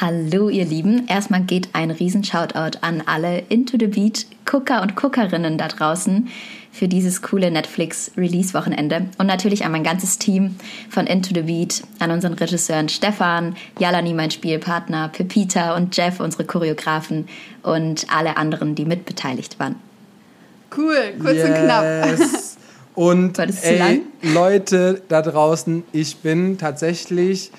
Hallo ihr Lieben, erstmal geht ein riesen Shoutout an alle Into the Beat Gucker und Guckerinnen da draußen für dieses coole Netflix Release Wochenende und natürlich an mein ganzes Team von Into the Beat, an unseren Regisseuren Stefan, Jalani mein Spielpartner, Pepita und Jeff unsere Choreografen und alle anderen, die mitbeteiligt waren. Cool, kurz yes. und knapp. Und ey, Leute da draußen, ich bin tatsächlich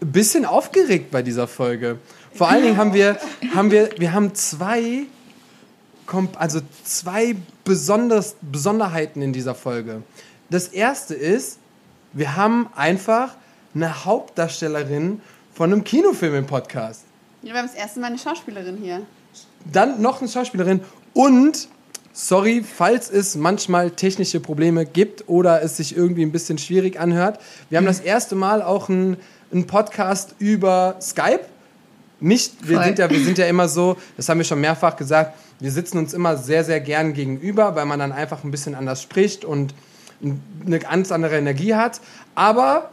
ein bisschen aufgeregt bei dieser Folge. Vor allen Dingen haben wir, haben wir, wir haben zwei, also zwei besonders, Besonderheiten in dieser Folge. Das erste ist, wir haben einfach eine Hauptdarstellerin von einem Kinofilm im Podcast. Ja, wir haben das erste Mal eine Schauspielerin hier. Dann noch eine Schauspielerin und sorry, falls es manchmal technische Probleme gibt oder es sich irgendwie ein bisschen schwierig anhört. Wir haben das erste Mal auch ein einen Podcast über Skype. Nicht, wir sind, ja, wir sind ja immer so, das haben wir schon mehrfach gesagt, wir sitzen uns immer sehr, sehr gern gegenüber, weil man dann einfach ein bisschen anders spricht und eine ganz andere Energie hat. Aber.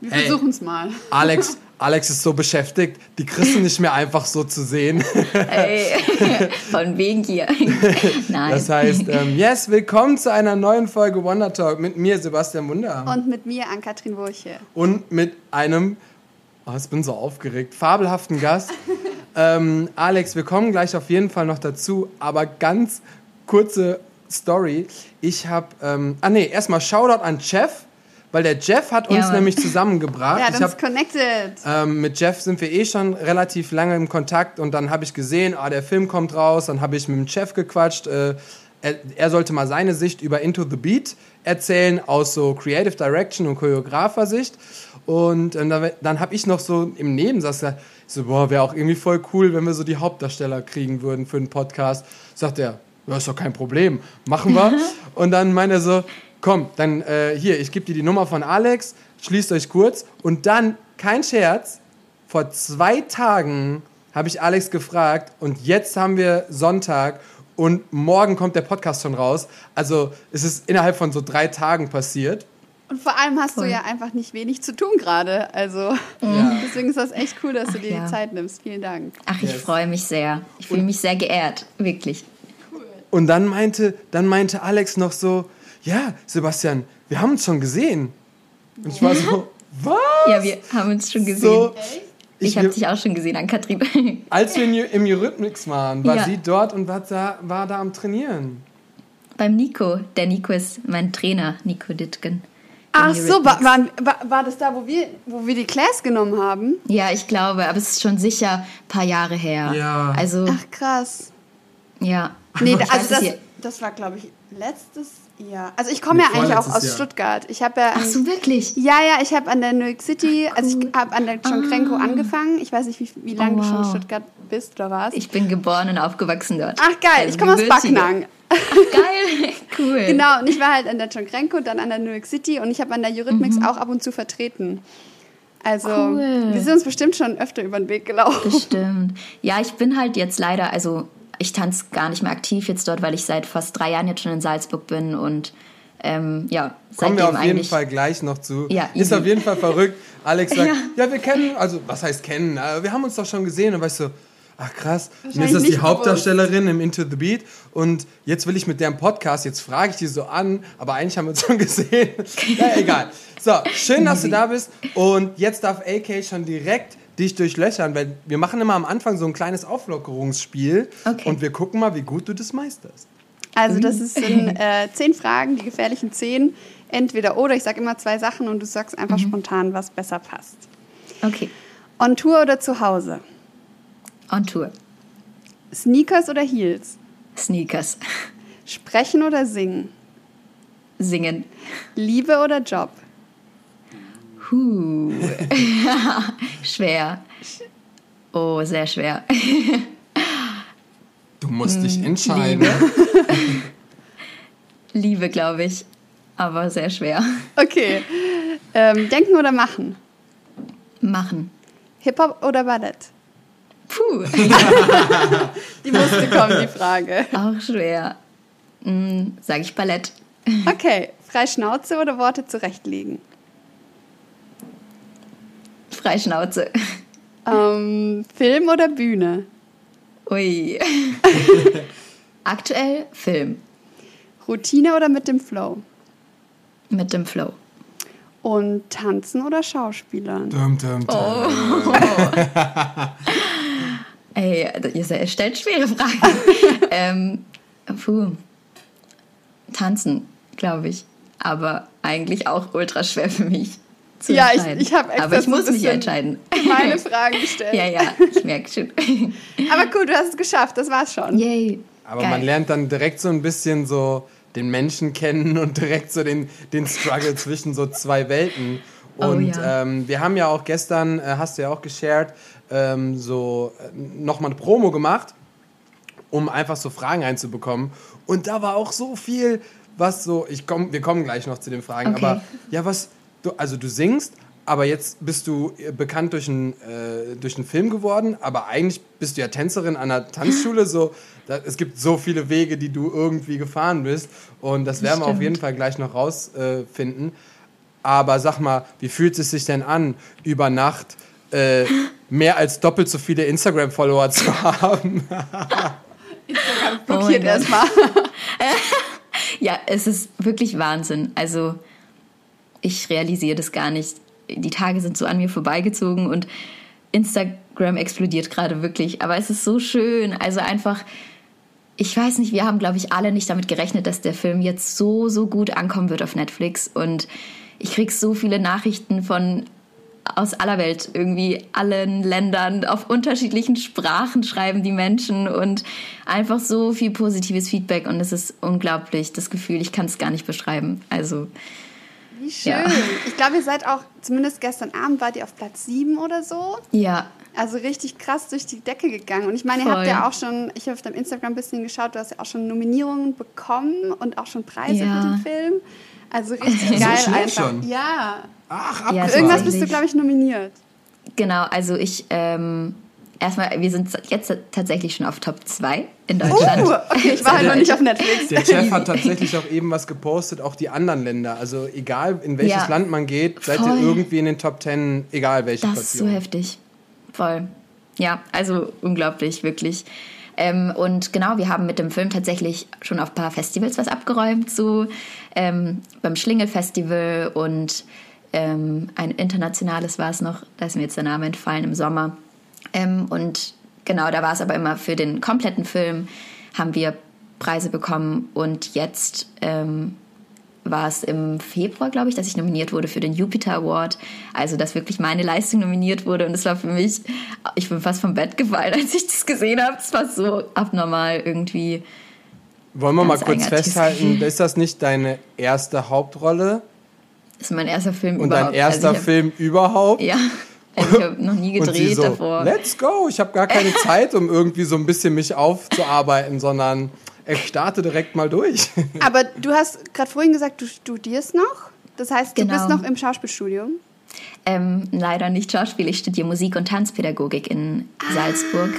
Wir versuchen es mal. Alex, Alex ist so beschäftigt, die kriegst du nicht mehr einfach so zu sehen. Ey, von wegen hier. Nein. Das heißt, ähm, yes, willkommen zu einer neuen Folge Wonder Talk mit mir, Sebastian Wunder. Und mit mir, Ann-Kathrin Wurche. Und mit einem, oh, ich bin so aufgeregt, fabelhaften Gast. ähm, Alex, wir kommen gleich auf jeden Fall noch dazu, aber ganz kurze Story. Ich habe, ähm, ah nee, erstmal Shoutout an Chef weil der Jeff hat uns ja, nämlich zusammengebracht. Hat uns hab, connected. Ähm, mit Jeff sind wir eh schon relativ lange im Kontakt und dann habe ich gesehen, ah, der Film kommt raus, dann habe ich mit dem Jeff gequatscht. Äh, er, er, sollte mal seine Sicht über Into the Beat erzählen, aus so Creative Direction und Choreografer-Sicht. Und äh, dann, dann habe ich noch so im Nebensatz gesagt, so, boah, wäre auch irgendwie voll cool, wenn wir so die Hauptdarsteller kriegen würden für einen Podcast. Sagt er, ja, ist doch kein Problem, machen wir. und dann meint er so, komm, dann äh, hier, ich gebe dir die Nummer von Alex, schließt euch kurz. Und dann, kein Scherz, vor zwei Tagen habe ich Alex gefragt und jetzt haben wir Sonntag und morgen kommt der Podcast schon raus. Also es ist innerhalb von so drei Tagen passiert. Und vor allem hast Voll. du ja einfach nicht wenig zu tun gerade. Also ja. deswegen ist das echt cool, dass Ach, du dir ja. die Zeit nimmst. Vielen Dank. Ach, ich yes. freue mich sehr. Ich fühle mich sehr geehrt, wirklich. Cool. Und dann meinte, dann meinte Alex noch so, ja, Sebastian, wir haben uns schon gesehen. Und ich war so, was? Ja, wir haben uns schon gesehen. So, ich, ich habe dich auch schon gesehen an Katrin. Als wir im Eurythmics waren, war ja. sie dort und war da, war da am Trainieren. Beim Nico. Der Nico ist mein Trainer, Nico Dittgen. Ach so, war, war, war das da, wo wir, wo wir die Class genommen haben? Ja, ich glaube, aber es ist schon sicher ein paar Jahre her. Ja. Also, Ach, krass. Ja. Nee, also das, das war, glaube ich, letztes ja, also ich komme ja eigentlich auch aus Jahr. Stuttgart. Ich habe ja Ach so wirklich? Ja, ja, ich habe an der New York City, Ach, cool. also ich habe an der John Krenko ah. angefangen. Ich weiß nicht, wie, wie lange oh, wow. du schon in Stuttgart bist oder was? Ich bin geboren und aufgewachsen dort. Ach geil, also ich komme aus Backnang. Geil, cool. Genau, und ich war halt an der John Krenko, dann an der New York City und ich habe an der Eurythmics mhm. auch ab und zu vertreten. Also, cool. wir sind uns bestimmt schon öfter über den Weg gelaufen. Bestimmt. Ja, ich bin halt jetzt leider, also ich tanze gar nicht mehr aktiv jetzt dort, weil ich seit fast drei Jahren jetzt schon in Salzburg bin und ähm, ja, Kommen wir auf jeden Fall gleich noch zu. Ja, ist auf jeden Fall verrückt. Alex sagt, ja. ja. wir kennen, also was heißt kennen? Wir haben uns doch schon gesehen und weißt du, so, ach krass, mir ist das die Hauptdarstellerin im Into the Beat und jetzt will ich mit deren Podcast, jetzt frage ich die so an, aber eigentlich haben wir uns schon gesehen. ja, egal. So, schön, dass du da bist und jetzt darf AK schon direkt dich durchlöchern, weil wir machen immer am Anfang so ein kleines Auflockerungsspiel okay. und wir gucken mal, wie gut du das meisterst. Also das ist in äh, zehn Fragen, die gefährlichen zehn. Entweder oder, ich sage immer zwei Sachen und du sagst einfach mhm. spontan, was besser passt. Okay. On Tour oder zu Hause? On Tour. Sneakers oder Heels? Sneakers. Sprechen oder singen? Singen. Liebe oder Job? Huh. schwer. Oh, sehr schwer. Du musst dich hm, entscheiden. Liebe, Liebe glaube ich. Aber sehr schwer. Okay. Ähm, denken oder machen? Machen. Hip-Hop oder Ballett? Puh. die musste kommen, die Frage. Auch schwer. Hm, Sage ich Ballett. Okay. Freischnauze oder Worte zurechtlegen? Freischnauze. Ähm, Film oder Bühne? Ui. Aktuell Film. Routine oder mit dem Flow? Mit dem Flow. Und tanzen oder Schauspielern? Dum, dum, dum. Oh. Ey, ihr stellt schwere Fragen. ähm, puh. Tanzen, glaube ich. Aber eigentlich auch ultra schwer für mich. Zu ja, entscheiden. ich, ich habe extra Aber ich so muss mich entscheiden. meine Fragen gestellt. ja, ja, ich merke schon. Aber cool, du hast es geschafft, das war's schon. Yay. Aber Geil. man lernt dann direkt so ein bisschen so den Menschen kennen und direkt so den, den Struggle zwischen so zwei Welten. Oh Und ja. ähm, wir haben ja auch gestern, äh, hast du ja auch geshared, ähm, so äh, nochmal eine Promo gemacht, um einfach so Fragen reinzubekommen. Und da war auch so viel, was so, ich komm, wir kommen gleich noch zu den Fragen, Okay. aber ja, was, du, also du singst, aber jetzt bist du äh, bekannt durch einen, äh, durch einen Film geworden, aber eigentlich bist du ja Tänzerin an der Tanzschule. So, da, es gibt so viele Wege, die du irgendwie gefahren bist. Und das werden wir auf jeden Fall gleich noch rausfinden. Äh, aber sag mal, wie fühlt es sich denn an, über Nacht äh, mehr als doppelt so viele Instagram-Follower zu haben? Instagram Oh blockiert Gott. erstmal. Ja, es ist wirklich Wahnsinn. Also ich realisiere das gar nicht. Die Tage sind so an mir vorbeigezogen und Instagram explodiert gerade wirklich. Aber es ist so schön. Also einfach, ich weiß nicht, wir haben, glaube ich, alle nicht damit gerechnet, dass der Film jetzt so, so gut ankommen wird auf Netflix. Und ich krieg so viele Nachrichten von aus aller Welt, irgendwie allen Ländern, auf unterschiedlichen Sprachen schreiben die Menschen und einfach so viel positives Feedback und es ist unglaublich, das Gefühl, ich kann es gar nicht beschreiben. Also, Wie schön. Ja. Ich glaube, ihr seid auch, zumindest gestern Abend wart ihr auf Platz 7 oder so. ja, Also richtig krass durch die Decke gegangen. Und ich meine, ihr Voll. habt ja auch schon, ich habe auf deinem Instagram ein bisschen geschaut, du hast ja auch schon Nominierungen bekommen und auch schon Preise Ja. für den Film. Also richtig So geil schnell einfach. schon? Ja. Ach, Ja, Für abgefahren. irgendwas bist du, glaube ich, nominiert. genau. Also ich, ähm, erstmal, wir sind jetzt tatsächlich schon auf Top 2 in Deutschland. Uh, okay, ich war halt noch nicht auf Netflix. Der Chef hat tatsächlich auch eben was gepostet, auch die anderen Länder. Also egal in welches Ja. Land man geht, seid Voll. ihr irgendwie in den Top Ten, egal welche Das ist so Platzierung. heftig. Voll. Ja, also unglaublich, wirklich. Ähm, und genau, wir haben mit dem Film tatsächlich schon auf ein paar Festivals was abgeräumt, so ähm, beim Schlingel-Festival und ähm, ein internationales war es noch, da ist mir jetzt der Name entfallen, im Sommer. Ähm, und genau, da war es aber immer für den kompletten Film, haben wir Preise bekommen und jetzt ähm, war es im Februar, glaube ich, dass ich nominiert wurde für den Jupiter Award. Also, dass wirklich meine Leistung nominiert wurde. Und es war für mich, ich bin fast vom Bett gefallen, als ich das gesehen habe. Es war so abnormal irgendwie. Wollen wir mal kurz festhalten, ist das nicht deine erste Hauptrolle Das ist mein erster Film und überhaupt. dein erster also Film überhaupt? Ja, also ich habe noch nie und sie gedreht so, davor. let's go, ich habe gar keine Zeit, um irgendwie so ein bisschen mich aufzuarbeiten, sondern ich starte direkt mal durch. Aber du hast gerade vorhin gesagt, du studierst noch. Das heißt, du Genau. bist noch im Schauspielstudium. Ähm, leider nicht Schauspiel. Ich studiere Musik- und Tanzpädagogik in Salzburg.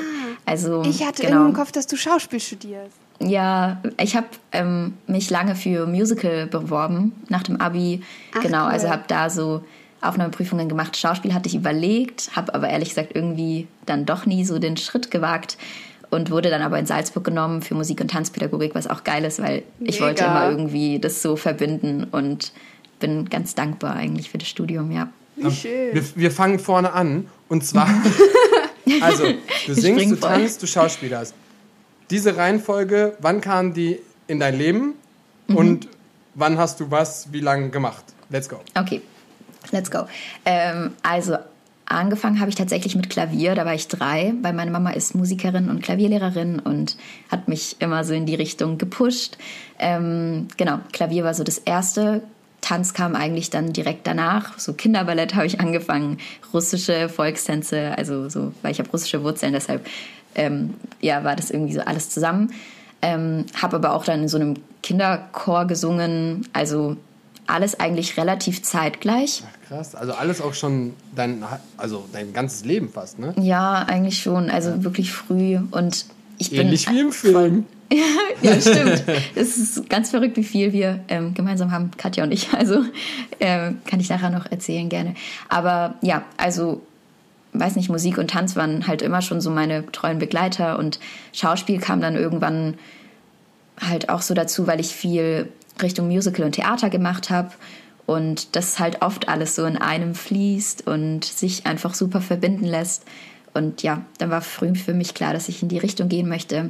Also, Ah. Ich hatte genau. im Kopf, dass du Schauspiel studierst. Ja, ich habe ähm, mich lange für Musical beworben nach dem Abi. Ach, genau, cool. also habe da so Aufnahmeprüfungen gemacht. Schauspiel hatte ich überlegt, habe aber ehrlich gesagt irgendwie dann doch nie so den Schritt gewagt und wurde dann aber in Salzburg genommen für Musik- und Tanzpädagogik, was auch geil ist, weil ich Mega. wollte immer irgendwie das so verbinden und bin ganz dankbar eigentlich für das Studium, ja. Wie schön. Wir, wir fangen vorne an und zwar, also du singst, du tanzt, du schauspielerst. Diese Reihenfolge, wann kam die in dein Leben Mhm. und wann hast du was, wie lange gemacht? Let's go. Okay, let's go. Ähm, also angefangen habe ich tatsächlich mit Klavier, da war ich drei, weil meine Mama ist Musikerin und Klavierlehrerin und hat mich immer so in die Richtung gepusht. Ähm, genau, Klavier war so das erste. Tanz kam eigentlich dann direkt danach. So Kinderballett habe ich angefangen, russische Volkstänze, also so, weil ich habe russische Wurzeln, deshalb ähm, ja, war das irgendwie so alles zusammen. Ähm, habe aber auch dann in so einem Kinderchor gesungen, also alles eigentlich relativ zeitgleich. Krass, also alles auch schon dein, also dein ganzes Leben fast, ne? Ja, eigentlich schon, also wirklich früh und ich bin Ähnlich wie im Film. ja, stimmt. Es ist ganz verrückt, wie viel wir ähm, gemeinsam haben, Katja und ich. Also ähm, kann ich nachher noch erzählen gerne. Aber ja, also weiß nicht, Musik und Tanz waren halt immer schon so meine treuen Begleiter und Schauspiel kam dann irgendwann halt auch so dazu, weil ich viel Richtung Musical und Theater gemacht habe und das halt oft alles so in einem fließt und sich einfach super verbinden lässt. Und ja, dann war früh für mich klar, dass ich in die Richtung gehen möchte.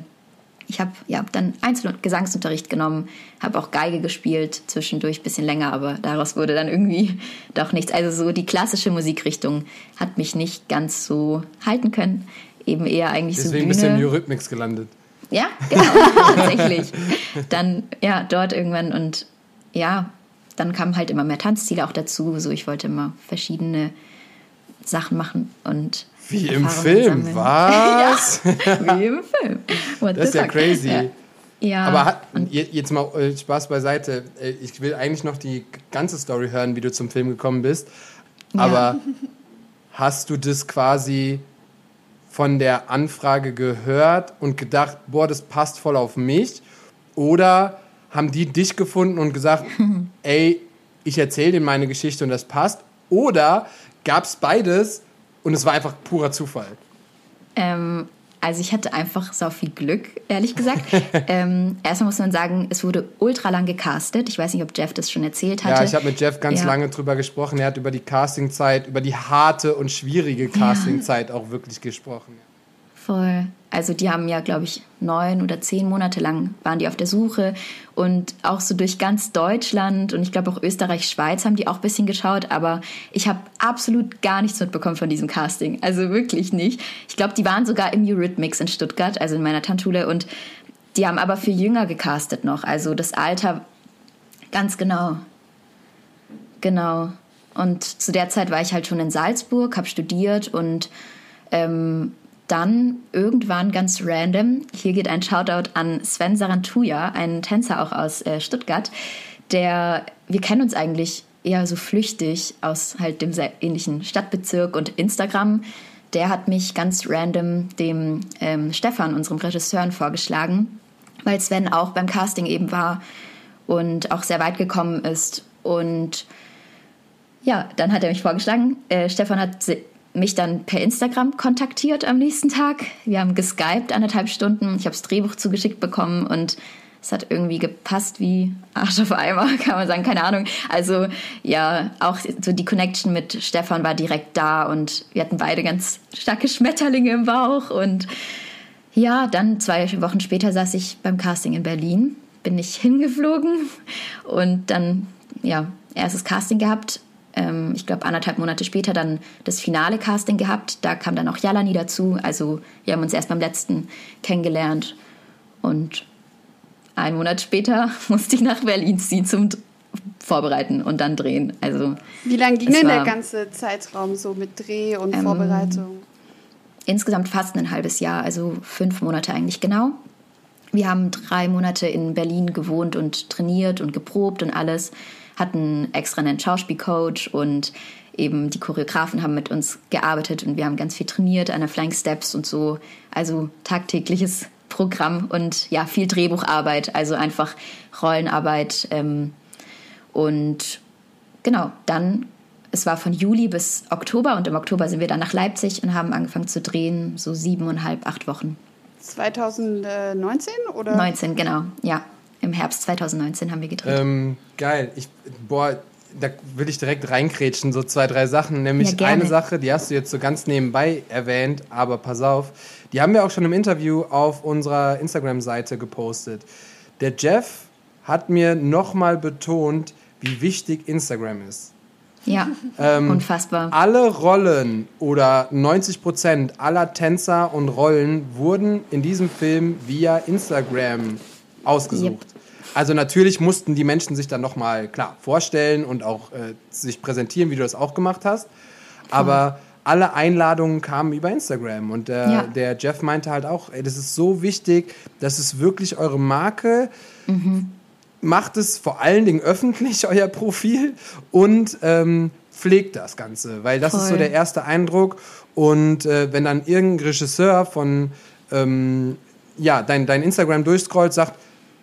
Ich habe ja, dann Einzel- und Gesangsunterricht genommen, habe auch Geige gespielt, zwischendurch ein bisschen länger, aber daraus wurde dann irgendwie doch nichts. Also so die klassische Musikrichtung hat mich nicht ganz so halten können. Eben eher eigentlich Deswegen so Bühne. bist du im Eurythmics gelandet. Ja, genau, tatsächlich. Dann ja, dort irgendwann und ja, dann kamen halt immer mehr Tanzstile auch dazu. So, ich wollte immer verschiedene Sachen machen und Wie im Erfahrungen Film, sammeln. was? wie im Film. What Das ist the ja fuck? crazy. Ja. ja. Aber hat, je- jetzt mal äh, Spaß beiseite. Äh, Ich will eigentlich noch die ganze Story hören, wie du zum Film gekommen bist. Aber hast du das quasi von der Anfrage gehört und gedacht, boah, das passt voll auf mich? Oder haben die dich gefunden und gesagt, ey, ich erzähle denen meine Geschichte und das passt? Oder gab es beides und es war einfach purer Zufall? Ähm, also ich hatte einfach so viel Glück, ehrlich gesagt. ähm, erstmal muss man sagen, es wurde ultra lang gecastet. Ich weiß nicht, ob Jeff das schon erzählt hatte. Ja, ich habe mit Jeff ganz Ja. lange drüber gesprochen. Er hat über die Castingzeit, über die harte und schwierige Castingzeit auch wirklich gesprochen. Voll. Also die haben ja, glaube ich, neun oder zehn Monate lang waren die auf der Suche und auch so durch ganz Deutschland und ich glaube auch Österreich, Schweiz haben die auch ein bisschen geschaut, aber ich habe absolut gar nichts mitbekommen von diesem Casting. Also wirklich nicht. Ich glaube, die waren sogar im Eurythmics in Stuttgart, also in meiner Tanzschule und die haben aber für Jünger gecastet noch. Also das Alter ganz genau. Genau. Und zu der Zeit war ich halt schon in Salzburg, habe studiert und ähm, dann irgendwann ganz random, hier geht ein Shoutout an Sven Sarantuja, einen Tänzer auch aus äh, Stuttgart, der, wir kennen uns eigentlich eher so flüchtig aus halt dem ähnlichen Stadtbezirk und Instagram. Der hat mich ganz random dem ähm, Stefan, unserem Regisseur, vorgeschlagen, weil Sven auch beim Casting eben war und auch sehr weit gekommen ist. Und ja, dann hat er mich vorgeschlagen. Äh, Stefan hat mich dann per Instagram kontaktiert am nächsten Tag. Wir haben geskypt anderthalb Stunden. Ich habe das Drehbuch zugeschickt bekommen und es hat irgendwie gepasst wie Arsch auf Eimer, kann man sagen, keine Ahnung. Also ja, auch so die Connection mit Stefan war direkt da und wir hatten beide ganz starke Schmetterlinge im Bauch und ja, dann zwei Wochen später saß ich beim Casting in Berlin, bin ich hingeflogen und dann, ja, erstes Casting gehabt. Ähm, ich glaube, anderthalb Monate später dann das finale Casting gehabt. Da kam dann auch Jalani dazu. Also, wir haben uns erst beim letzten kennengelernt. Und einen Monat später musste ich nach Berlin ziehen zum Vorbereiten und dann drehen. Also, Wie lange ging denn der ganze Zeitraum so mit Dreh und Ähm, Vorbereitung? insgesamt fast ein halbes Jahr, also fünf Monate eigentlich genau. Wir haben drei Monate in Berlin gewohnt und trainiert und geprobt und alles, hatten extra einen Schauspielcoach und eben die Choreografen haben mit uns gearbeitet und wir haben ganz viel trainiert an der Flying Steps und so. Also tagtägliches Programm und ja, viel Drehbucharbeit, also einfach Rollenarbeit. Ähm, und genau, dann, es war von Juli bis Oktober und im Oktober sind wir dann nach Leipzig und haben angefangen zu drehen, so siebeneinhalb, acht Wochen. 2019 oder? 19, genau, ja. Im Herbst 2019 haben wir gedreht. Ähm, geil. Ich, boah, da will ich direkt reinkrätschen, so zwei, drei Sachen. Nämlich Ja, eine Sache, die hast du jetzt so ganz nebenbei erwähnt, aber pass auf, die haben wir auch schon im Interview auf unserer Instagram-Seite gepostet. Der Jeff hat mir nochmal betont, wie wichtig Instagram ist. Ja, ähm, unfassbar. Alle Rollen oder 90 Prozent aller Tänzer und Rollen wurden in diesem Film via Instagram ausgesucht. Also natürlich mussten die Menschen sich dann nochmal, klar, vorstellen und auch äh, sich präsentieren, wie du das auch gemacht hast. Aber alle Einladungen kamen über Instagram. Und der, Ja. der Jeff meinte halt auch, ey, das ist so wichtig, das ist wirklich eure Marke. Macht es vor allen Dingen öffentlich, euer Profil, und ähm, pflegt das Ganze. Weil das ist so Voll. der erste Eindruck. Und äh, wenn dann irgendein Regisseur von ähm, ja, dein, dein Instagram durchscrollt, sagt,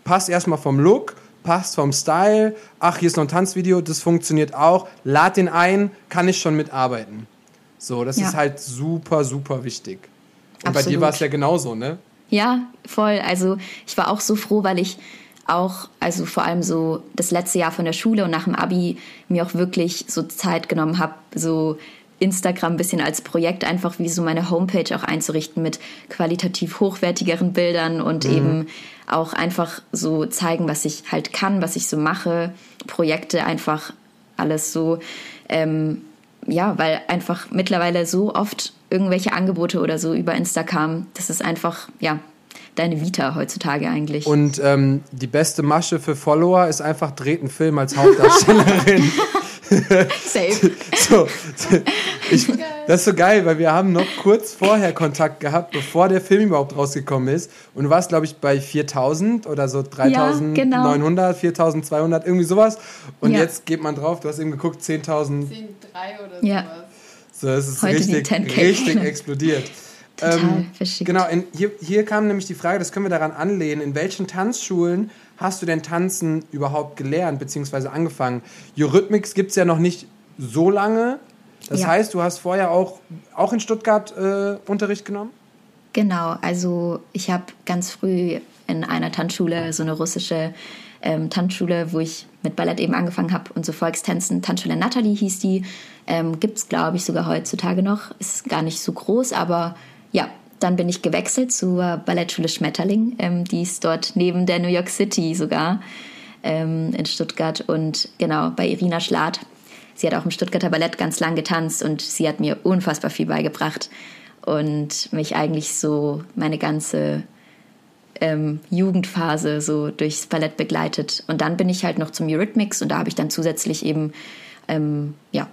passt erstmal vom Look, passt vom Style, ach, hier ist noch ein Tanzvideo, das funktioniert auch, lad den ein, kann ich schon mitarbeiten. So, das ja. ist halt super, super wichtig. Und Absolut. bei dir war es ja genauso, ne? Ja, voll. Also ich war auch so froh, weil ich auch, also vor allem so das letzte Jahr von der Schule und nach dem Abi mir auch wirklich so Zeit genommen habe, so Instagram ein bisschen als Projekt einfach wie so meine Homepage auch einzurichten mit qualitativ hochwertigeren Bildern und mhm. eben auch einfach so zeigen, was ich halt kann, was ich so mache, Projekte einfach alles so, ähm, ja, weil einfach mittlerweile so oft irgendwelche Angebote oder so über Insta kamen, das ist einfach, ja, deine Vita heutzutage eigentlich. Und ähm, die beste Masche für Follower ist einfach dreht einen Film als Hauptdarstellerin. Safe. so, ich, das ist so geil, weil wir haben noch kurz vorher Kontakt gehabt, bevor der Film überhaupt rausgekommen ist. Und du warst, glaube ich, bei 4000 oder so 3900, ja, genau. 4200, irgendwie sowas. Und ja. jetzt geht man drauf, du hast eben geguckt, 10.000. 10.3 oder ja. sowas. So, es ist Heute richtig, richtig explodiert. Total ähm, Genau, in, hier, hier kam nämlich die Frage, das können wir daran anlehnen, in welchen Tanzschulen hast du denn Tanzen überhaupt gelernt bzw. angefangen? Eurythmics gibt es ja noch nicht so lange. Das ja. heißt, du hast vorher auch, auch in Stuttgart äh, Unterricht genommen? Genau, also ich habe ganz früh in einer Tanzschule, so eine russische ähm, Tanzschule, wo ich mit Ballett eben angefangen habe und so Volkstänzen, Tanzschule Natalie hieß die, ähm, gibt es glaube ich sogar heutzutage noch, ist gar nicht so groß, aber ja, dann bin ich gewechselt zur Ballettschule Schmetterling. Ähm, die ist dort neben der New York City sogar ähm, in Stuttgart. Und genau, bei Irina Schlatt. Sie hat auch im Stuttgarter Ballett ganz lang getanzt und sie hat mir unfassbar viel beigebracht und mich eigentlich so meine ganze ähm, Jugendphase so durchs Ballett begleitet. Und dann bin ich halt noch zum Eurythmics und da habe ich dann zusätzlich eben ähm, ja,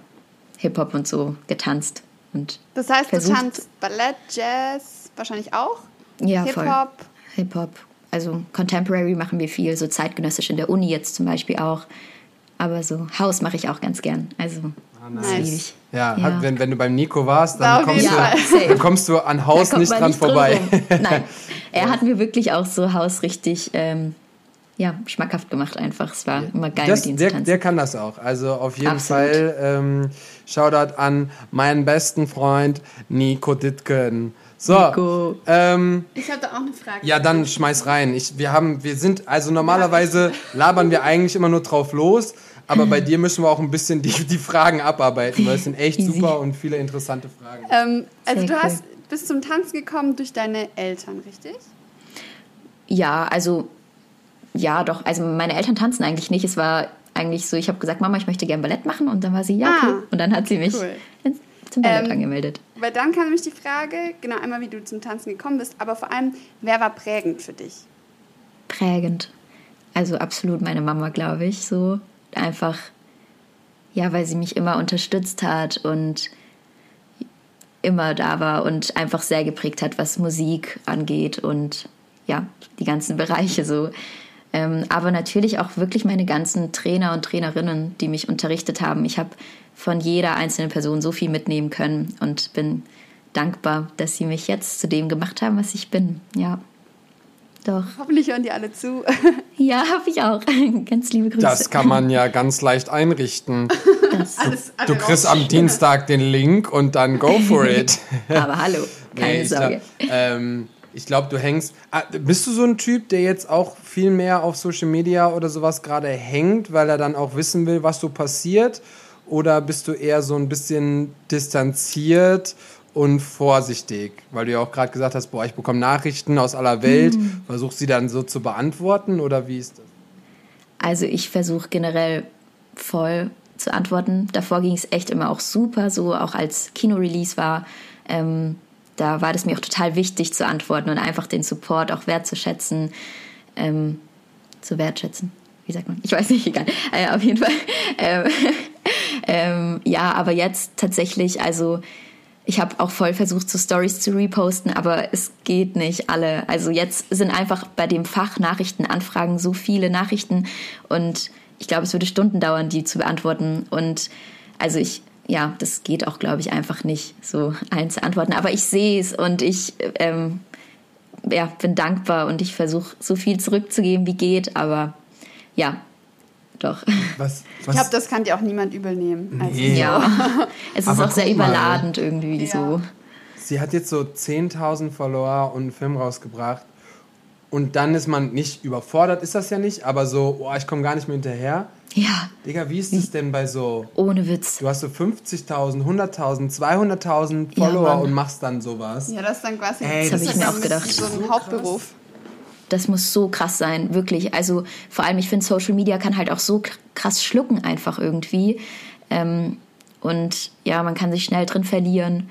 Hip-Hop und so getanzt. Und das heißt, versucht, du tanzt Ballett, Jazz, wahrscheinlich auch? Ja, Hip-Hop? Hip-Hop. Also Contemporary machen wir viel, so zeitgenössisch in der Uni jetzt zum Beispiel auch. Aber so Haus mache ich auch ganz gern. Also ah, nice. ich. Ja, ja. Hat, wenn, wenn du beim Nico warst, dann, kommst du, dann kommst du an Haus nicht dran nicht vorbei. Nein, er hat mir wirklich auch so Haus richtig ähm, ja, schmackhaft gemacht einfach. Es war immer geil das, mit der, zu tanzen. Der kann das auch. Also auf jeden Absolut. Fall ähm, Shoutout an meinen besten Freund Nico Dittgen. So, Nico. Ähm, ich habe da auch eine Frage. Ja, dann schmeiß rein. Ich, wir haben, wir sind, also normalerweise labern wir eigentlich immer nur drauf los, aber bei dir müssen wir auch ein bisschen die, die Fragen abarbeiten, weil es sind echt Easy. super und viele interessante Fragen. Ähm, also Sehr du cool. hast bist zum Tanzen gekommen durch deine Eltern, richtig? Ja, also ja, doch. Also meine Eltern tanzen eigentlich nicht. Es war eigentlich so, ich habe gesagt, Mama, ich möchte gerne Ballett machen. Und dann war sie, ja, okay. Ah, und dann hat sie mich cool. zum Ballett ähm, angemeldet. Weil dann kam nämlich die Frage, genau einmal, wie du zum Tanzen gekommen bist, aber vor allem, wer war prägend für dich? Prägend. Also absolut meine Mama, glaube ich. So einfach, ja, weil sie mich immer unterstützt hat und immer da war und einfach sehr geprägt hat, was Musik angeht und ja, die ganzen Bereiche so. Ähm, aber natürlich auch wirklich meine ganzen Trainer und Trainerinnen, die mich unterrichtet haben. Ich habe von jeder einzelnen Person so viel mitnehmen können und bin dankbar, dass sie mich jetzt zu dem gemacht haben, was ich bin. Ja. Doch. Hoffentlich hören die alle zu. ja, hoffe ich auch. ganz liebe Grüße. Das kann man ja ganz leicht einrichten. alles, du, du kriegst am Dienstag den Link und dann go for it. Aber hallo, keine nee, Sorge. Glaub, ähm, ich glaube, du hängst. Ah, bist du so ein Typ, der jetzt auch viel mehr auf Social Media oder sowas gerade hängt, weil er dann auch wissen will, was so passiert? Oder bist du eher so ein bisschen distanziert und vorsichtig? Weil du ja auch gerade gesagt hast, boah, ich bekomme Nachrichten aus aller Welt. Mhm. Versuchst sie dann so zu beantworten oder wie ist das? Also ich versuche generell voll zu antworten. Davor ging es echt immer auch super, so auch als Kino-Release war. Ähm, da war das mir auch total wichtig zu antworten und einfach den Support auch wertzuschätzen, ähm, zu wertschätzen. Wie sagt man? Ich weiß nicht, egal. Äh, auf jeden Fall. Ähm, ähm, ja, aber jetzt tatsächlich, also ich habe auch voll versucht, so Stories zu reposten, aber es geht nicht alle. Also jetzt sind einfach bei dem Fach Nachrichtenanfragen so viele Nachrichten und ich glaube, es würde Stunden dauern, die zu beantworten. Und also ich ja, das geht auch, glaube ich, einfach nicht, so allen zu antworten. Aber ich sehe es und ich ähm, ja, bin dankbar und ich versuche so viel zurückzugeben, wie geht. Aber ja, doch. Was, ich glaube, das kann dir auch niemand übel nehmen. Also nee. Ja, es ist Aber auch sehr überladend mal. irgendwie ja. so. Sie hat jetzt so 10.000 Follower und einen Film rausgebracht. Und dann ist man nicht überfordert, ist das ja nicht, aber so, oh, ich komme gar nicht mehr hinterher. Ja. Digga, wie ist es denn bei so. Ohne Witz. Du hast so 50.000, 100.000, 200.000 Follower ja, und machst dann sowas. Ja, das ist dann quasi Ey, das, das habe ich mir auch gedacht. so ein Hauptberuf. Das muss so krass sein, wirklich. Also vor allem, ich finde, Social Media kann halt auch so krass schlucken, einfach irgendwie. Ähm, und ja, man kann sich schnell drin verlieren.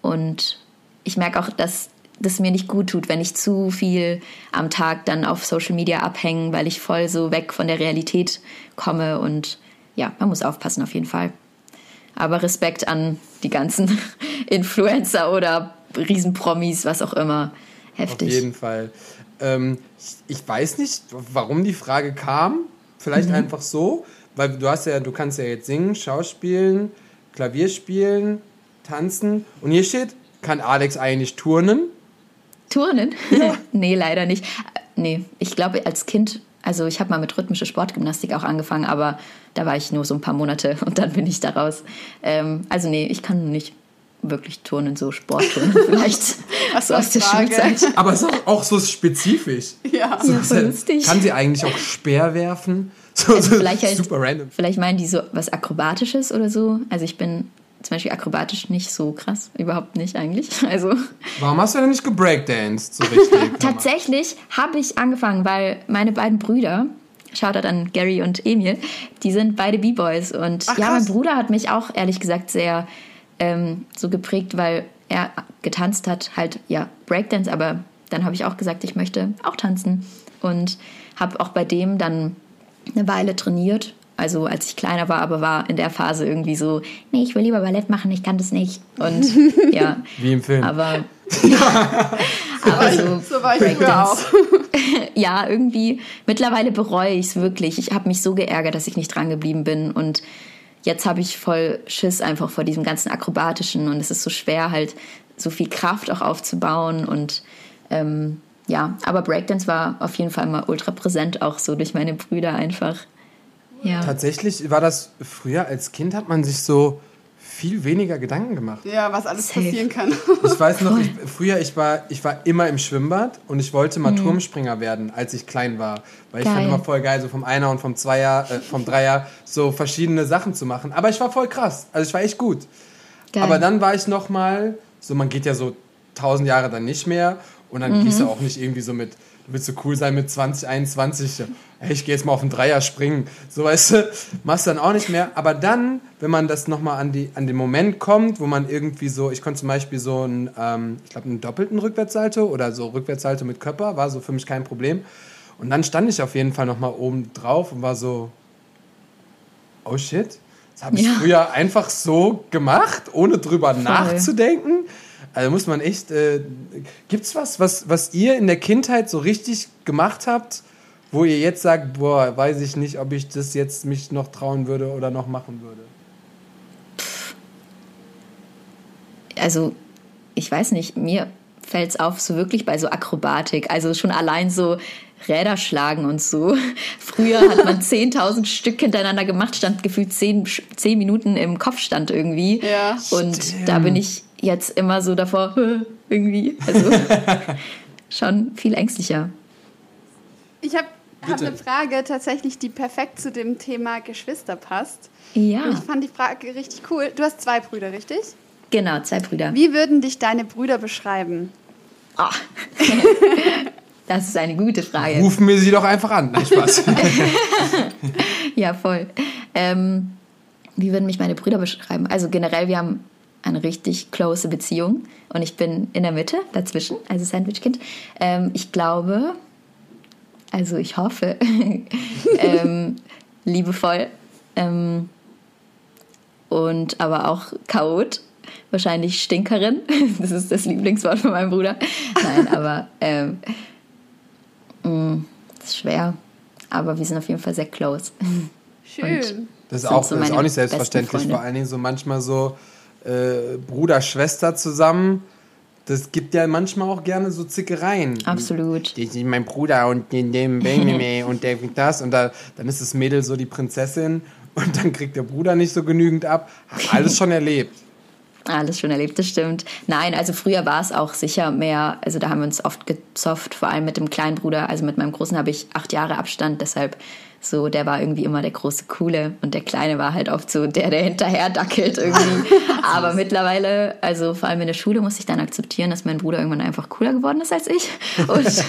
Und ich merke auch, dass das mir nicht gut tut, wenn ich zu viel am Tag dann auf Social Media abhänge, weil ich voll so weg von der Realität komme und ja, man muss aufpassen auf jeden Fall. Aber Respekt an die ganzen Influencer oder Riesenpromis, was auch immer. Heftig. Auf jeden Fall. Ähm, ich weiß nicht, warum die Frage kam. Vielleicht mhm. einfach so, weil du hast ja, du kannst ja jetzt singen, Schauspielen, Klavier spielen, tanzen. Und hier steht, kann Alex eigentlich turnen? Turnen? Ja. nee, leider nicht. Nee, ich glaube, als Kind, also ich habe mal mit rhythmischer Sportgymnastik auch angefangen, aber da war ich nur so ein paar Monate und dann bin ich daraus. Ähm, also nee, ich kann nicht wirklich turnen, so Sportturnen vielleicht. Was so aus der Schulzeit. Aber es ist auch so spezifisch. Ja, so, ja lustig. Kann sie eigentlich auch Speer werfen? So, also vielleicht halt, super random. Vielleicht meinen die so was Akrobatisches oder so. Also ich bin zum Beispiel akrobatisch nicht so krass. Überhaupt nicht eigentlich. Also. Warum hast du denn nicht gebreakdanced so richtig? Tatsächlich habe ich angefangen, weil meine beiden Brüder, Shoutout an Gary und Emil, die sind beide B-Boys. Und Ach, ja, mein Bruder hat mich auch ehrlich gesagt sehr ähm, so geprägt, weil er getanzt hat, halt ja Breakdance, aber dann habe ich auch gesagt, ich möchte auch tanzen. Und habe auch bei dem dann eine Weile trainiert also als ich kleiner war, aber war in der Phase irgendwie so, nee, ich will lieber Ballett machen, ich kann das nicht. Und ja. Wie im Film. Aber, ja, aber so, so war ich früher auch. ja, irgendwie, mittlerweile bereue ich es wirklich. Ich habe mich so geärgert, dass ich nicht dran geblieben bin und jetzt habe ich voll Schiss einfach vor diesem ganzen Akrobatischen und es ist so schwer halt so viel Kraft auch aufzubauen und ähm, ja, aber Breakdance war auf jeden Fall mal ultra präsent, auch so durch meine Brüder einfach. Ja. Tatsächlich war das früher als Kind hat man sich so viel weniger Gedanken gemacht. Ja, was alles Safe. passieren kann. Ich weiß noch, ich, früher, ich war, ich war immer im Schwimmbad und ich wollte mal mhm. Turmspringer werden, als ich klein war. Weil geil. ich fand immer voll geil, so vom Einer und vom Zweier, äh, vom Dreier so verschiedene Sachen zu machen. Aber ich war voll krass. Also ich war echt gut. Geil. Aber dann war ich noch mal, so man geht ja so tausend Jahre dann nicht mehr und dann mhm. gehst du auch nicht irgendwie so mit willst du cool sein mit 20, 21, hey, ich gehe jetzt mal auf den Dreier springen. So weißt du, machst du dann auch nicht mehr. Aber dann, wenn man das nochmal an, an den Moment kommt, wo man irgendwie so, ich konnte zum Beispiel so einen, ähm, ich glaube, einen doppelten Rückwärtssalto oder so Rückwärtssalto mit Körper, war so für mich kein Problem. Und dann stand ich auf jeden Fall nochmal oben drauf und war so, oh shit, das habe ich ja. früher einfach so gemacht, ohne drüber Voll. nachzudenken. Also muss man echt. Äh, gibt's was, was, was ihr in der Kindheit so richtig gemacht habt, wo ihr jetzt sagt, boah, weiß ich nicht, ob ich das jetzt mich noch trauen würde oder noch machen würde? Also, ich weiß nicht, mir fällt es auf, so wirklich bei so Akrobatik. Also schon allein so Räder schlagen und so. Früher hat man 10.000 Stück hintereinander gemacht, stand gefühlt 10, 10 Minuten im Kopfstand irgendwie. Ja. Und Stimmt. da bin ich jetzt immer so davor, irgendwie. Also schon viel ängstlicher. Ich habe hab eine Frage tatsächlich, die perfekt zu dem Thema Geschwister passt. Ja. Und ich fand die Frage richtig cool. Du hast zwei Brüder, richtig? Genau, zwei Brüder. Wie würden dich deine Brüder beschreiben? Oh. das ist eine gute Frage. Rufen wir sie doch einfach an. Nein, Spaß. ja, voll. Ähm, wie würden mich meine Brüder beschreiben? Also generell, wir haben eine richtig close Beziehung und ich bin in der Mitte, dazwischen, also Sandwichkind. Ähm, ich glaube, also ich hoffe, ähm, liebevoll ähm, und aber auch Chaot, wahrscheinlich Stinkerin, das ist das Lieblingswort von meinem Bruder. Nein, aber ähm, mh, mm, das ist schwer, aber wir sind auf jeden Fall sehr close. Schön. Und das ist auch, so das ist auch nicht selbstverständlich, vor allen Dingen so manchmal so äh, Bruder, Schwester zusammen. Das gibt ja manchmal auch gerne so Zickereien. Absolut. Das ist mein Bruder und den, dem und der das und da, dann ist das Mädel so die Prinzessin und dann kriegt der Bruder nicht so genügend ab. Alles schon erlebt. Alles schon erlebt, das stimmt. Nein, also früher war es auch sicher mehr, also da haben wir uns oft gezofft, vor allem mit dem kleinen Bruder, also mit meinem Großen habe ich acht Jahre Abstand, deshalb so, der war irgendwie immer der große Coole und der Kleine war halt oft so der, der hinterher dackelt irgendwie. Aber mittlerweile, also vor allem in der Schule musste ich dann akzeptieren, dass mein Bruder irgendwann einfach cooler geworden ist als ich und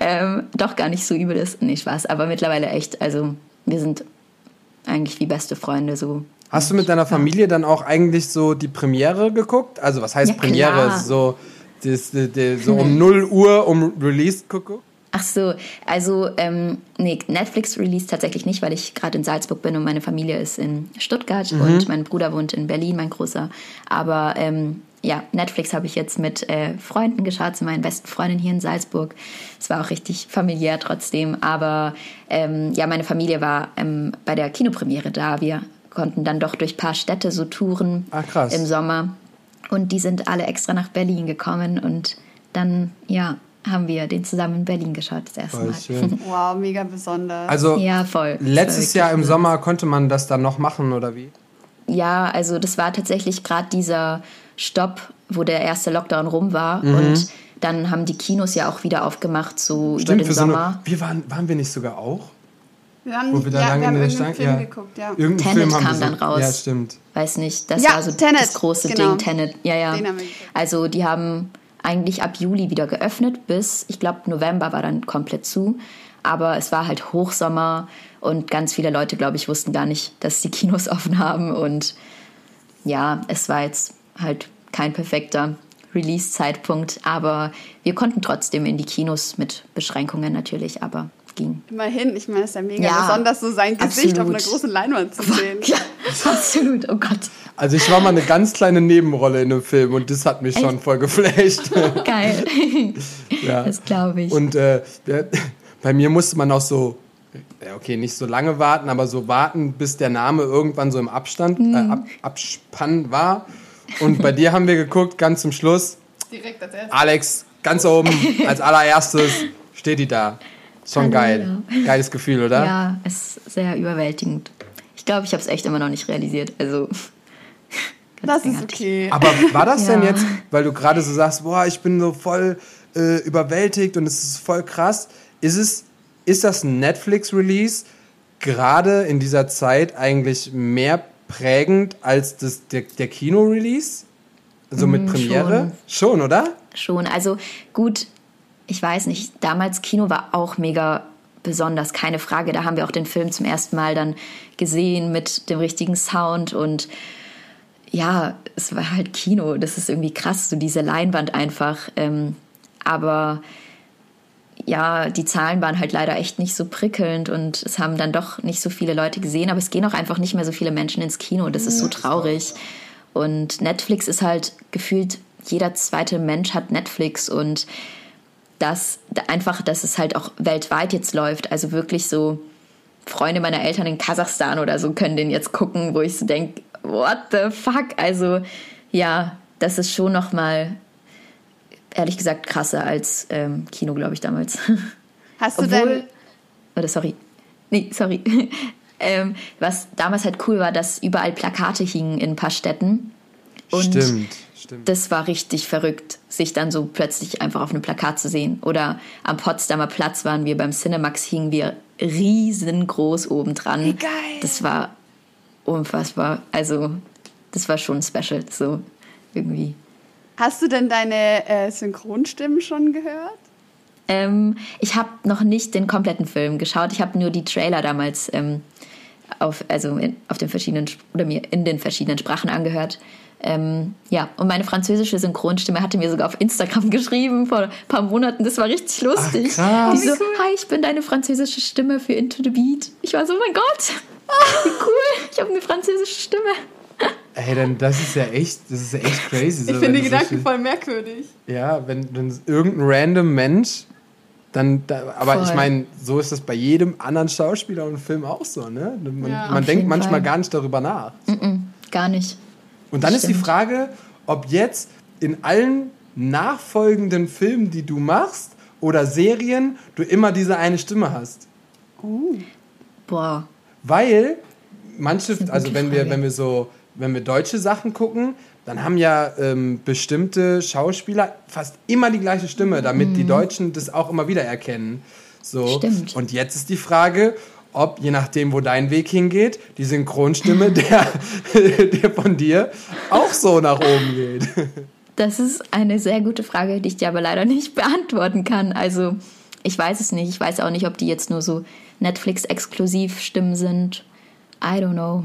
ähm, doch gar nicht so übel ist. Nee, Spaß, aber mittlerweile echt, also wir sind eigentlich wie beste Freunde so. Hast du mit deiner Familie dann auch eigentlich so die Premiere geguckt? Also was heißt Ja, Premiere? klar. So, das, das, das, so um 0 Uhr um Release gucken? Ach so, also ähm, nee, Netflix release tatsächlich nicht, weil ich gerade in Salzburg bin und meine Familie ist in Stuttgart und mein Bruder wohnt in Berlin, mein großer. Aber ähm, ja, Netflix habe ich jetzt mit äh, Freunden geschaut, zu meinen besten Freundinnen hier in Salzburg. Es war auch richtig familiär trotzdem, aber ähm, ja, meine Familie war ähm, bei der Kinopremiere da. Wir konnten dann doch durch ein paar Städte so touren Ah, krass. im Sommer. Und die sind alle extra nach Berlin gekommen und dann, ja, haben wir den zusammen in Berlin geschaut, das erste Voll Mal. schön. Wow, mega besonders. Also Ja, voll. Letztes Jahr im cool. Sommer konnte man das dann noch machen oder wie? Ja, also das war tatsächlich gerade dieser Stopp, wo der erste Lockdown rum war. Mhm. Und dann haben die Kinos ja auch wieder aufgemacht, so über den für so eine, Sommer. wir waren, waren wir nicht sogar auch? wir haben, Wo wir da ja, lange wir haben in der irgendeinen Stange- Film ja. geguckt, ja. Irgendeinen Tenet Film haben kam dann raus. Ja, stimmt. Weiß nicht, das Ja, war so Tenet, das große genau. Ding, Tenet. Ja, ja. Den haben wir geguckt. Also die haben eigentlich ab Juli wieder geöffnet bis, ich glaube, November war dann komplett zu. Aber es war halt Hochsommer und ganz viele Leute, glaube ich, wussten gar nicht, dass die Kinos offen haben. Und ja, es war jetzt halt kein perfekter Release-Zeitpunkt, aber wir konnten trotzdem in die Kinos mit Beschränkungen natürlich, aber ging. Immerhin, ich meine, es ist ja mega Ja, besonders, so sein Gesicht auf absolut. einer großen Leinwand zu sehen. Ja, absolut, oh Gott. Also ich war mal eine ganz kleine Nebenrolle in einem Film und das hat mich schon voll geflasht. Geil. ja. Das glaube ich. Und äh, der- bei mir musste man auch so, ja, okay, nicht so lange warten, aber so warten, bis der Name irgendwann so im Abstand, Mhm. äh, Ab, Abspann war. Und bei dir haben wir geguckt, ganz zum Schluss, Direkt als erstes. Alex, ganz oben, als allererstes steht die da. Schon geil. Geiles Gefühl, oder? Ja, es ist sehr überwältigend. Ich glaube, ich habe es echt immer noch nicht realisiert. Also, Das ist okay. Aber war das denn Ja. jetzt, weil du gerade so sagst, boah, ich bin so voll äh, überwältigt und es ist voll krass. Ist es, ist das Netflix-Release gerade in dieser Zeit eigentlich mehr prägend als das, der, der Kino-Release? Also mit Premiere? Schon. oder? schon. Also, gut, ich weiß nicht. Damals Kino war auch mega besonders, keine Frage. Da haben wir auch den Film zum ersten Mal dann gesehen mit dem richtigen Sound und ja, es war halt Kino. Das ist irgendwie krass, so diese Leinwand einfach. Ähm, aber ja, die Zahlen waren halt leider echt nicht so prickelnd und es haben dann doch nicht so viele Leute gesehen, aber es gehen auch einfach nicht mehr so viele Menschen ins Kino. Das ist so traurig. Und Netflix ist halt gefühlt, jeder zweite Mensch hat Netflix und das einfach, dass es halt auch weltweit jetzt läuft. Also wirklich so Freunde meiner Eltern in Kasachstan oder so können den jetzt gucken, wo ich so denke, what the fuck? Also ja, das ist schon noch mal ehrlich gesagt krasser als ähm, Kino, glaube ich, damals. Hast du Obwohl, denn. oder sorry, nee, sorry. ähm, was damals halt cool war, dass überall Plakate hingen in ein paar Städten. Und stimmt, stimmt. das war richtig verrückt, sich dann so plötzlich einfach auf einem Plakat zu sehen. Oder am Potsdamer Platz waren wir beim Cinemax, hingen wir riesengroß oben dran. Wie geil. Das war unfassbar. Also, das war schon special, so irgendwie. Hast du denn deine äh, Synchronstimmen schon gehört? Ähm, ich habe noch nicht den kompletten Film geschaut. Ich habe nur die Trailer damals ähm, auf, also in, auf den verschiedenen oder mir in den verschiedenen Sprachen angehört. Ähm, ja, und meine französische Synchronstimme hatte mir sogar auf Instagram geschrieben vor ein paar Monaten. Das war richtig lustig. Ach, krass. Die so, hi, ich bin deine französische Stimme für Into the Beat. Ich war so, oh mein Gott, wie cool, ich habe eine französische Stimme. Ey, dann das ist ja echt, das ist ja echt crazy. so, Ich finde die Gedanken voll merkwürdig. Ja, wenn, wenn irgendein random Mensch, dann, da, aber Voll. ich meine, so ist das bei jedem anderen Schauspieler und Film auch so, ne? Man, Ja. man denkt manchmal Fall. gar nicht darüber nach. Gar nicht. Und dann ist die. Frage, ob jetzt in allen nachfolgenden Filmen, die du machst oder Serien, du immer diese eine Stimme hast. Oh. Boah. Weil manche, also wenn wir, wenn wir so, wenn wir deutsche Sachen gucken, dann haben ja ähm, bestimmte Schauspieler fast immer die gleiche Stimme, damit mhm. die Deutschen das auch immer wieder erkennen. So. Stimmt. Und jetzt ist die Frage, ob, je nachdem, wo dein Weg hingeht, die Synchronstimme der, der von dir auch so nach oben geht. Das ist eine sehr gute Frage, die ich dir aber leider nicht beantworten kann. Also, ich weiß es nicht. Ich weiß auch nicht, ob die jetzt nur so Netflix-Exklusiv-Stimmen sind. I don't know.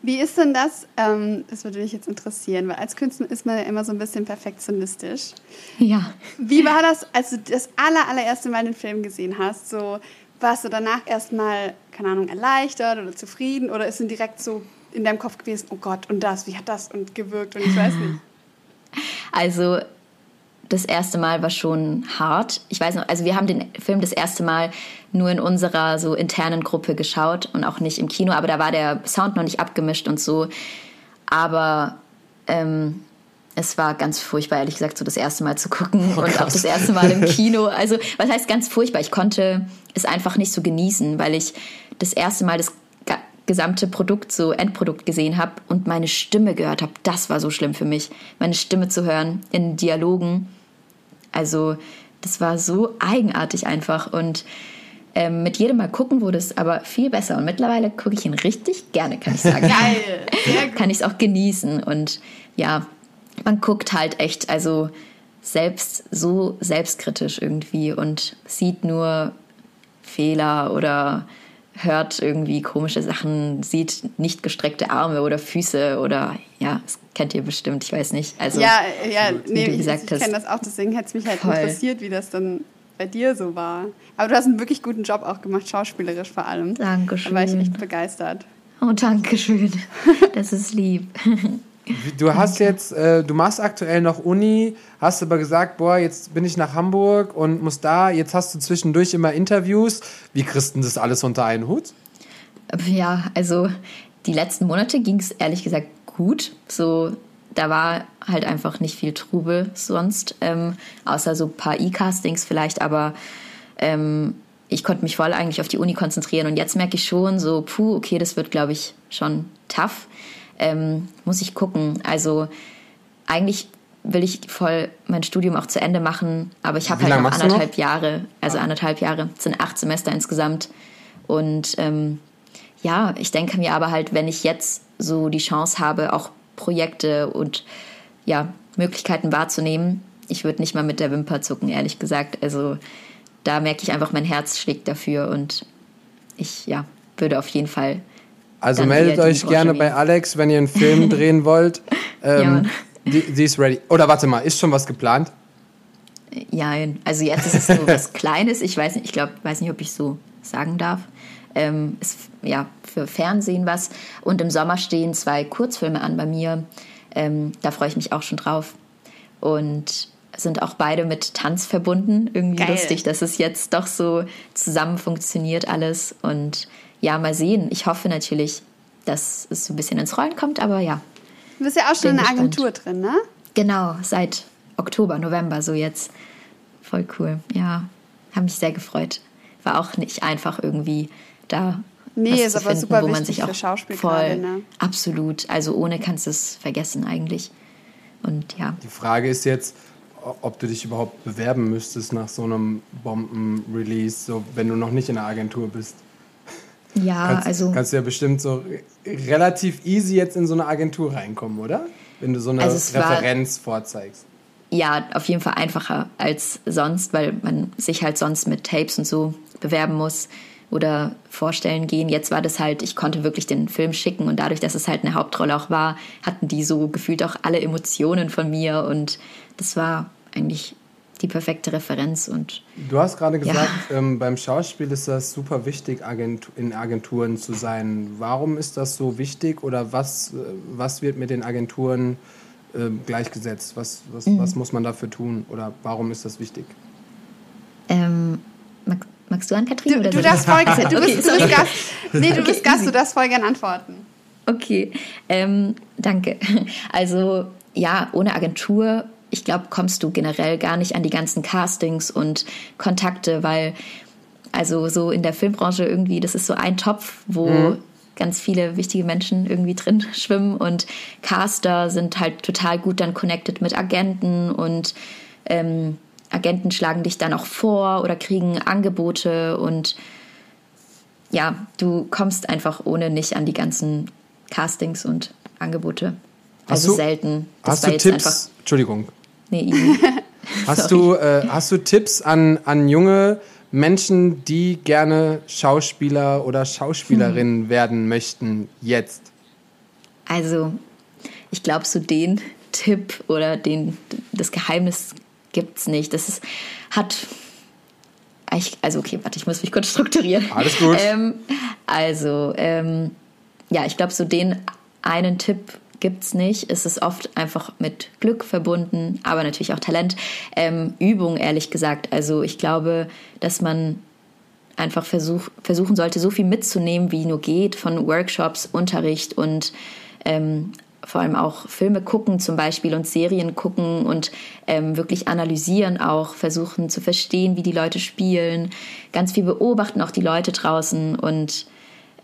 Wie ist denn das? Ähm, das würde mich jetzt interessieren, weil als Künstler ist man ja immer so ein bisschen perfektionistisch. Ja. Wie war das, als du das aller, allererste Mal den Film gesehen hast? So, warst du danach erstmal, keine Ahnung, erleichtert oder zufrieden oder ist es direkt so in deinem Kopf gewesen, oh Gott, und das, wie hat das und gewirkt und ich weiß nicht? Also das erste Mal war schon hart. Ich weiß noch, also wir haben den Film das erste Mal nur in unserer so internen Gruppe geschaut und auch nicht im Kino, aber da war der Sound noch nicht abgemischt und so. Aber ähm, es war ganz furchtbar, ehrlich gesagt, so das erste Mal zu gucken oh und auch das erste Mal im Kino. Also, was heißt ganz furchtbar? Ich konnte es einfach nicht so genießen, weil ich das erste Mal das gesamte Produkt, so Endprodukt gesehen habe und meine Stimme gehört habe. Das war so schlimm für mich, meine Stimme zu hören in Dialogen also das war so eigenartig einfach und ähm, mit jedem Mal gucken wurde es aber viel besser und mittlerweile gucke ich ihn richtig gerne, kann ich sagen. Geil, sehr gut. kann ich es auch genießen und ja, man guckt halt echt, also selbst so selbstkritisch irgendwie und sieht nur Fehler oder hört irgendwie komische Sachen, sieht nicht gestreckte Arme oder Füße oder ja, das kennt ihr bestimmt, ich weiß nicht. Also, ja, ja, nee, ich, ich kenne das auch, deswegen hätte es mich halt Voll. interessiert, wie das dann bei dir so war. Aber du hast einen wirklich guten Job auch gemacht, schauspielerisch vor allem. Dankeschön. Da war ich echt begeistert. Oh, danke schön. Das ist lieb. Du hast jetzt, äh, du machst aktuell noch Uni, hast aber gesagt, boah, jetzt bin ich nach Hamburg und muss da, jetzt hast du zwischendurch immer Interviews. Wie kriegst du das alles unter einen Hut? Ja, also die letzten Monate ging es ehrlich gesagt gut. So, da war halt einfach nicht viel Trubel sonst, ähm, außer so ein paar E-Castings vielleicht, aber ähm, ich konnte mich voll eigentlich auf die Uni konzentrieren und jetzt merke ich schon so, puh, okay, das wird, glaube ich, schon tough ähm, muss ich gucken. Also eigentlich will ich voll mein Studium auch zu Ende machen, aber ich habe halt noch anderthalb noch? Jahre, also ah. anderthalb Jahre, sind acht Semester insgesamt. Und ähm, ja, ich denke mir aber halt, wenn ich jetzt so die Chance habe, auch Projekte und ja, Möglichkeiten wahrzunehmen, ich würde nicht mal mit der Wimper zucken, ehrlich gesagt. Also da merke ich einfach, mein Herz schlägt dafür und ich ja, würde auf jeden Fall also meldet euch gerne bei Alex, wenn ihr einen Film drehen wollt. Ähm, ja, die, die, ist ready. Oder warte mal, ist schon was geplant? Ja, also jetzt ist es so was Kleines. Ich weiß nicht, ich glaube, weiß nicht, ob ich so sagen darf. Ähm, ist ja für Fernsehen was. Und im Sommer stehen zwei Kurzfilme an bei mir. Ähm, da freue ich mich auch schon drauf. Und sind auch beide mit Tanz verbunden. Irgendwie Geil. lustig, dass es jetzt doch so zusammen funktioniert alles. Und ja, mal sehen. Ich hoffe natürlich, dass es so ein bisschen ins Rollen kommt, aber ja. Du bist ja auch schon in der Agentur drin, ne? Genau, seit Oktober, November so jetzt. Voll cool. Ja, habe mich sehr gefreut. War auch nicht einfach irgendwie da. Nee, ist aber finden, super wo man sich auch Schauspiel voll gerade, ne? absolut. Also ohne kannst du es vergessen eigentlich. Und ja. Die Frage ist jetzt, ob du dich überhaupt bewerben müsstest nach so einem Bomben-Release, so wenn du noch nicht in der Agentur bist. Ja, kannst, also. Kannst du ja bestimmt so relativ easy jetzt in so eine Agentur reinkommen, oder? Wenn du so eine also Referenz war, vorzeigst. Ja, auf jeden Fall einfacher als sonst, weil man sich halt sonst mit Tapes und so bewerben muss oder vorstellen gehen. Jetzt war das halt, ich konnte wirklich den Film schicken und dadurch, dass es halt eine Hauptrolle auch war, hatten die so gefühlt auch alle Emotionen von mir und das war eigentlich die perfekte Referenz. Und, du hast gerade gesagt, ja. ähm, beim Schauspiel ist das super wichtig, Agent in Agenturen zu sein. Warum ist das so wichtig oder was, äh, was wird mit den Agenturen äh, gleichgesetzt? Was, was, mhm. was muss man dafür tun oder warum ist das wichtig? Ähm, mag, magst du an, Katrin? Du, du darfst voll, du, okay, bist, du bist Gast. Nee, du okay, bist Gast, du darfst voll gerne antworten. Okay, ähm, danke. Also ja, ohne Agentur ich glaube, kommst du generell gar nicht an die ganzen Castings und Kontakte, weil also so in der Filmbranche irgendwie, das ist so ein Topf, wo mhm. ganz viele wichtige Menschen irgendwie drin schwimmen und Caster sind halt total gut dann connected mit Agenten und ähm, Agenten schlagen dich dann auch vor oder kriegen Angebote und ja, du kommst einfach ohne nicht an die ganzen Castings und Angebote. Also hast du, selten. Das hast du Tipps? Entschuldigung. Nee, hast, du, äh, hast du Tipps an, an junge Menschen, die gerne Schauspieler oder Schauspielerinnen hm. werden möchten, jetzt? Also, ich glaube, so den Tipp oder den, das Geheimnis gibt es nicht. Das ist, hat. also, okay, warte, ich muss mich kurz strukturieren. Alles gut. Ähm, also, ähm, ja, ich glaube, so den einen Tipp gibt es nicht. Es ist oft einfach mit Glück verbunden, aber natürlich auch Talent. Ähm, Übung, ehrlich gesagt. Also ich glaube, dass man einfach versuch, versuchen sollte, so viel mitzunehmen, wie nur geht, von Workshops, Unterricht und ähm, vor allem auch Filme gucken zum Beispiel und Serien gucken und ähm, wirklich analysieren auch, versuchen zu verstehen, wie die Leute spielen, ganz viel beobachten auch die Leute draußen und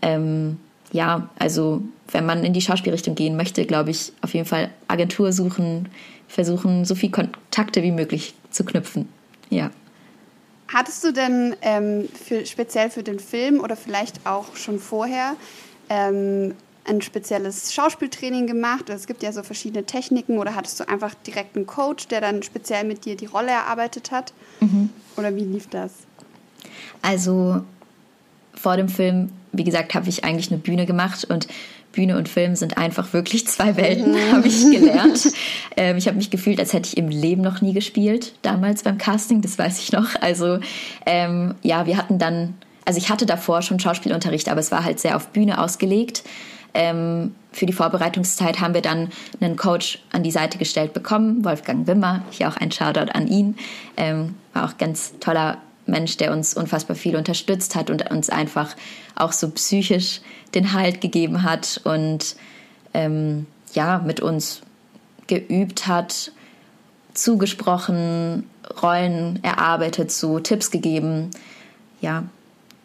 ähm, ja, also wenn man in die Schauspielrichtung gehen möchte, glaube ich, auf jeden Fall Agentur suchen, versuchen, so viel Kontakte wie möglich zu knüpfen. Ja. Hattest du denn ähm, für, speziell für den Film oder vielleicht auch schon vorher ähm, ein spezielles Schauspieltraining gemacht? Es gibt ja so verschiedene Techniken oder hattest du einfach direkt einen Coach, der dann speziell mit dir die Rolle erarbeitet hat? Mhm. Oder wie lief das? Also vor dem Film, wie gesagt, habe ich eigentlich eine Bühne gemacht und Bühne und Film sind einfach wirklich zwei Welten, mhm. habe ich gelernt. ähm, ich habe mich gefühlt, als hätte ich im Leben noch nie gespielt, damals beim Casting, das weiß ich noch. Also ähm, ja, wir hatten dann, also ich hatte davor schon Schauspielunterricht, aber es war halt sehr auf Bühne ausgelegt. Ähm, für die Vorbereitungszeit haben wir dann einen Coach an die Seite gestellt bekommen, Wolfgang Wimmer, hier auch ein Shoutout an ihn, ähm, war auch ganz toller Mensch, der uns unfassbar viel unterstützt hat und uns einfach auch so psychisch den Halt gegeben hat und ähm, ja, mit uns geübt hat, zugesprochen, Rollen erarbeitet, so Tipps gegeben. Ja.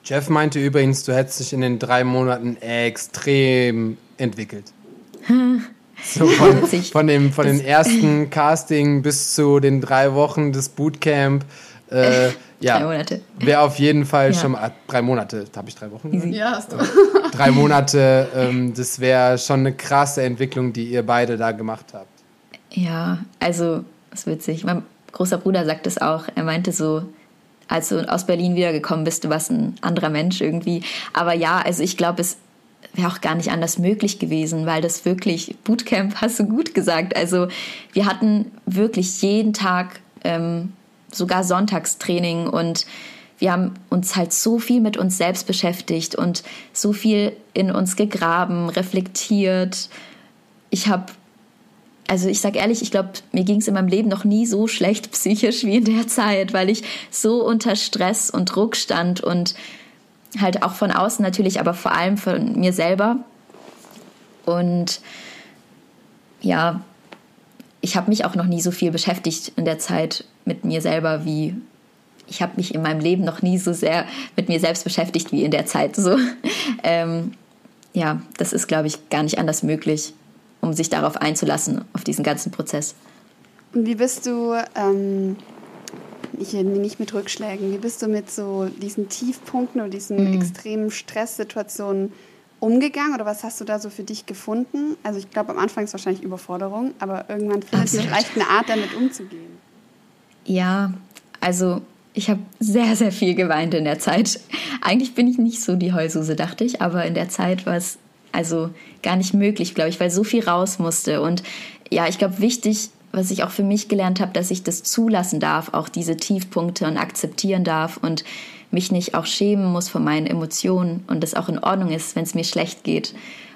Jeff meinte übrigens, du hättest dich in den drei Monaten extrem entwickelt. So von, von, dem, von den ersten Casting bis zu den drei Wochen des Bootcamp. Äh, ja, drei Monate. Wäre auf jeden Fall ja. schon mal, drei Monate, habe ich drei Wochen gesagt? Ja, hast du. drei Monate, ähm, das wäre schon eine krasse Entwicklung, die ihr beide da gemacht habt. Ja, also, das ist witzig. Mein großer Bruder sagt es auch. Er meinte so, als du aus Berlin wiedergekommen bist, du warst ein anderer Mensch irgendwie. Aber ja, also ich glaube, es wäre auch gar nicht anders möglich gewesen, weil das wirklich, Bootcamp hast du gut gesagt. Also wir hatten wirklich jeden Tag ähm, sogar Sonntagstraining und wir haben uns halt so viel mit uns selbst beschäftigt und so viel in uns gegraben, reflektiert. Ich habe, also ich sage ehrlich, ich glaube, mir ging es in meinem Leben noch nie so schlecht psychisch wie in der Zeit, weil ich so unter Stress und Druck stand und halt auch von außen natürlich, aber vor allem von mir selber. Und ja, ich habe mich auch noch nie so viel beschäftigt in der Zeit mit mir selber wie ich habe mich in meinem Leben noch nie so sehr mit mir selbst beschäftigt wie in der Zeit. So, ähm, ja, das ist, glaube ich, gar nicht anders möglich, um sich darauf einzulassen, auf diesen ganzen Prozess. Und wie bist du, ähm, ich, nicht mit Rückschlägen, wie bist du mit so diesen Tiefpunkten oder diesen mhm. extremen Stresssituationen umgegangen oder was hast du da so für dich gefunden? Also ich glaube, am Anfang ist wahrscheinlich Überforderung, aber irgendwann findet man vielleicht eine Art, damit umzugehen. Ja, also ich habe sehr, sehr viel geweint in der Zeit. Eigentlich bin ich nicht so die Heulsuse, dachte ich, aber in der Zeit war es also gar nicht möglich, glaube ich, weil so viel raus musste. Und ja, ich glaube, wichtig, was ich auch für mich gelernt habe, dass ich das zulassen darf, auch diese Tiefpunkte und akzeptieren darf und mich nicht auch schämen muss von meinen Emotionen und es auch in Ordnung ist, wenn es mir schlecht geht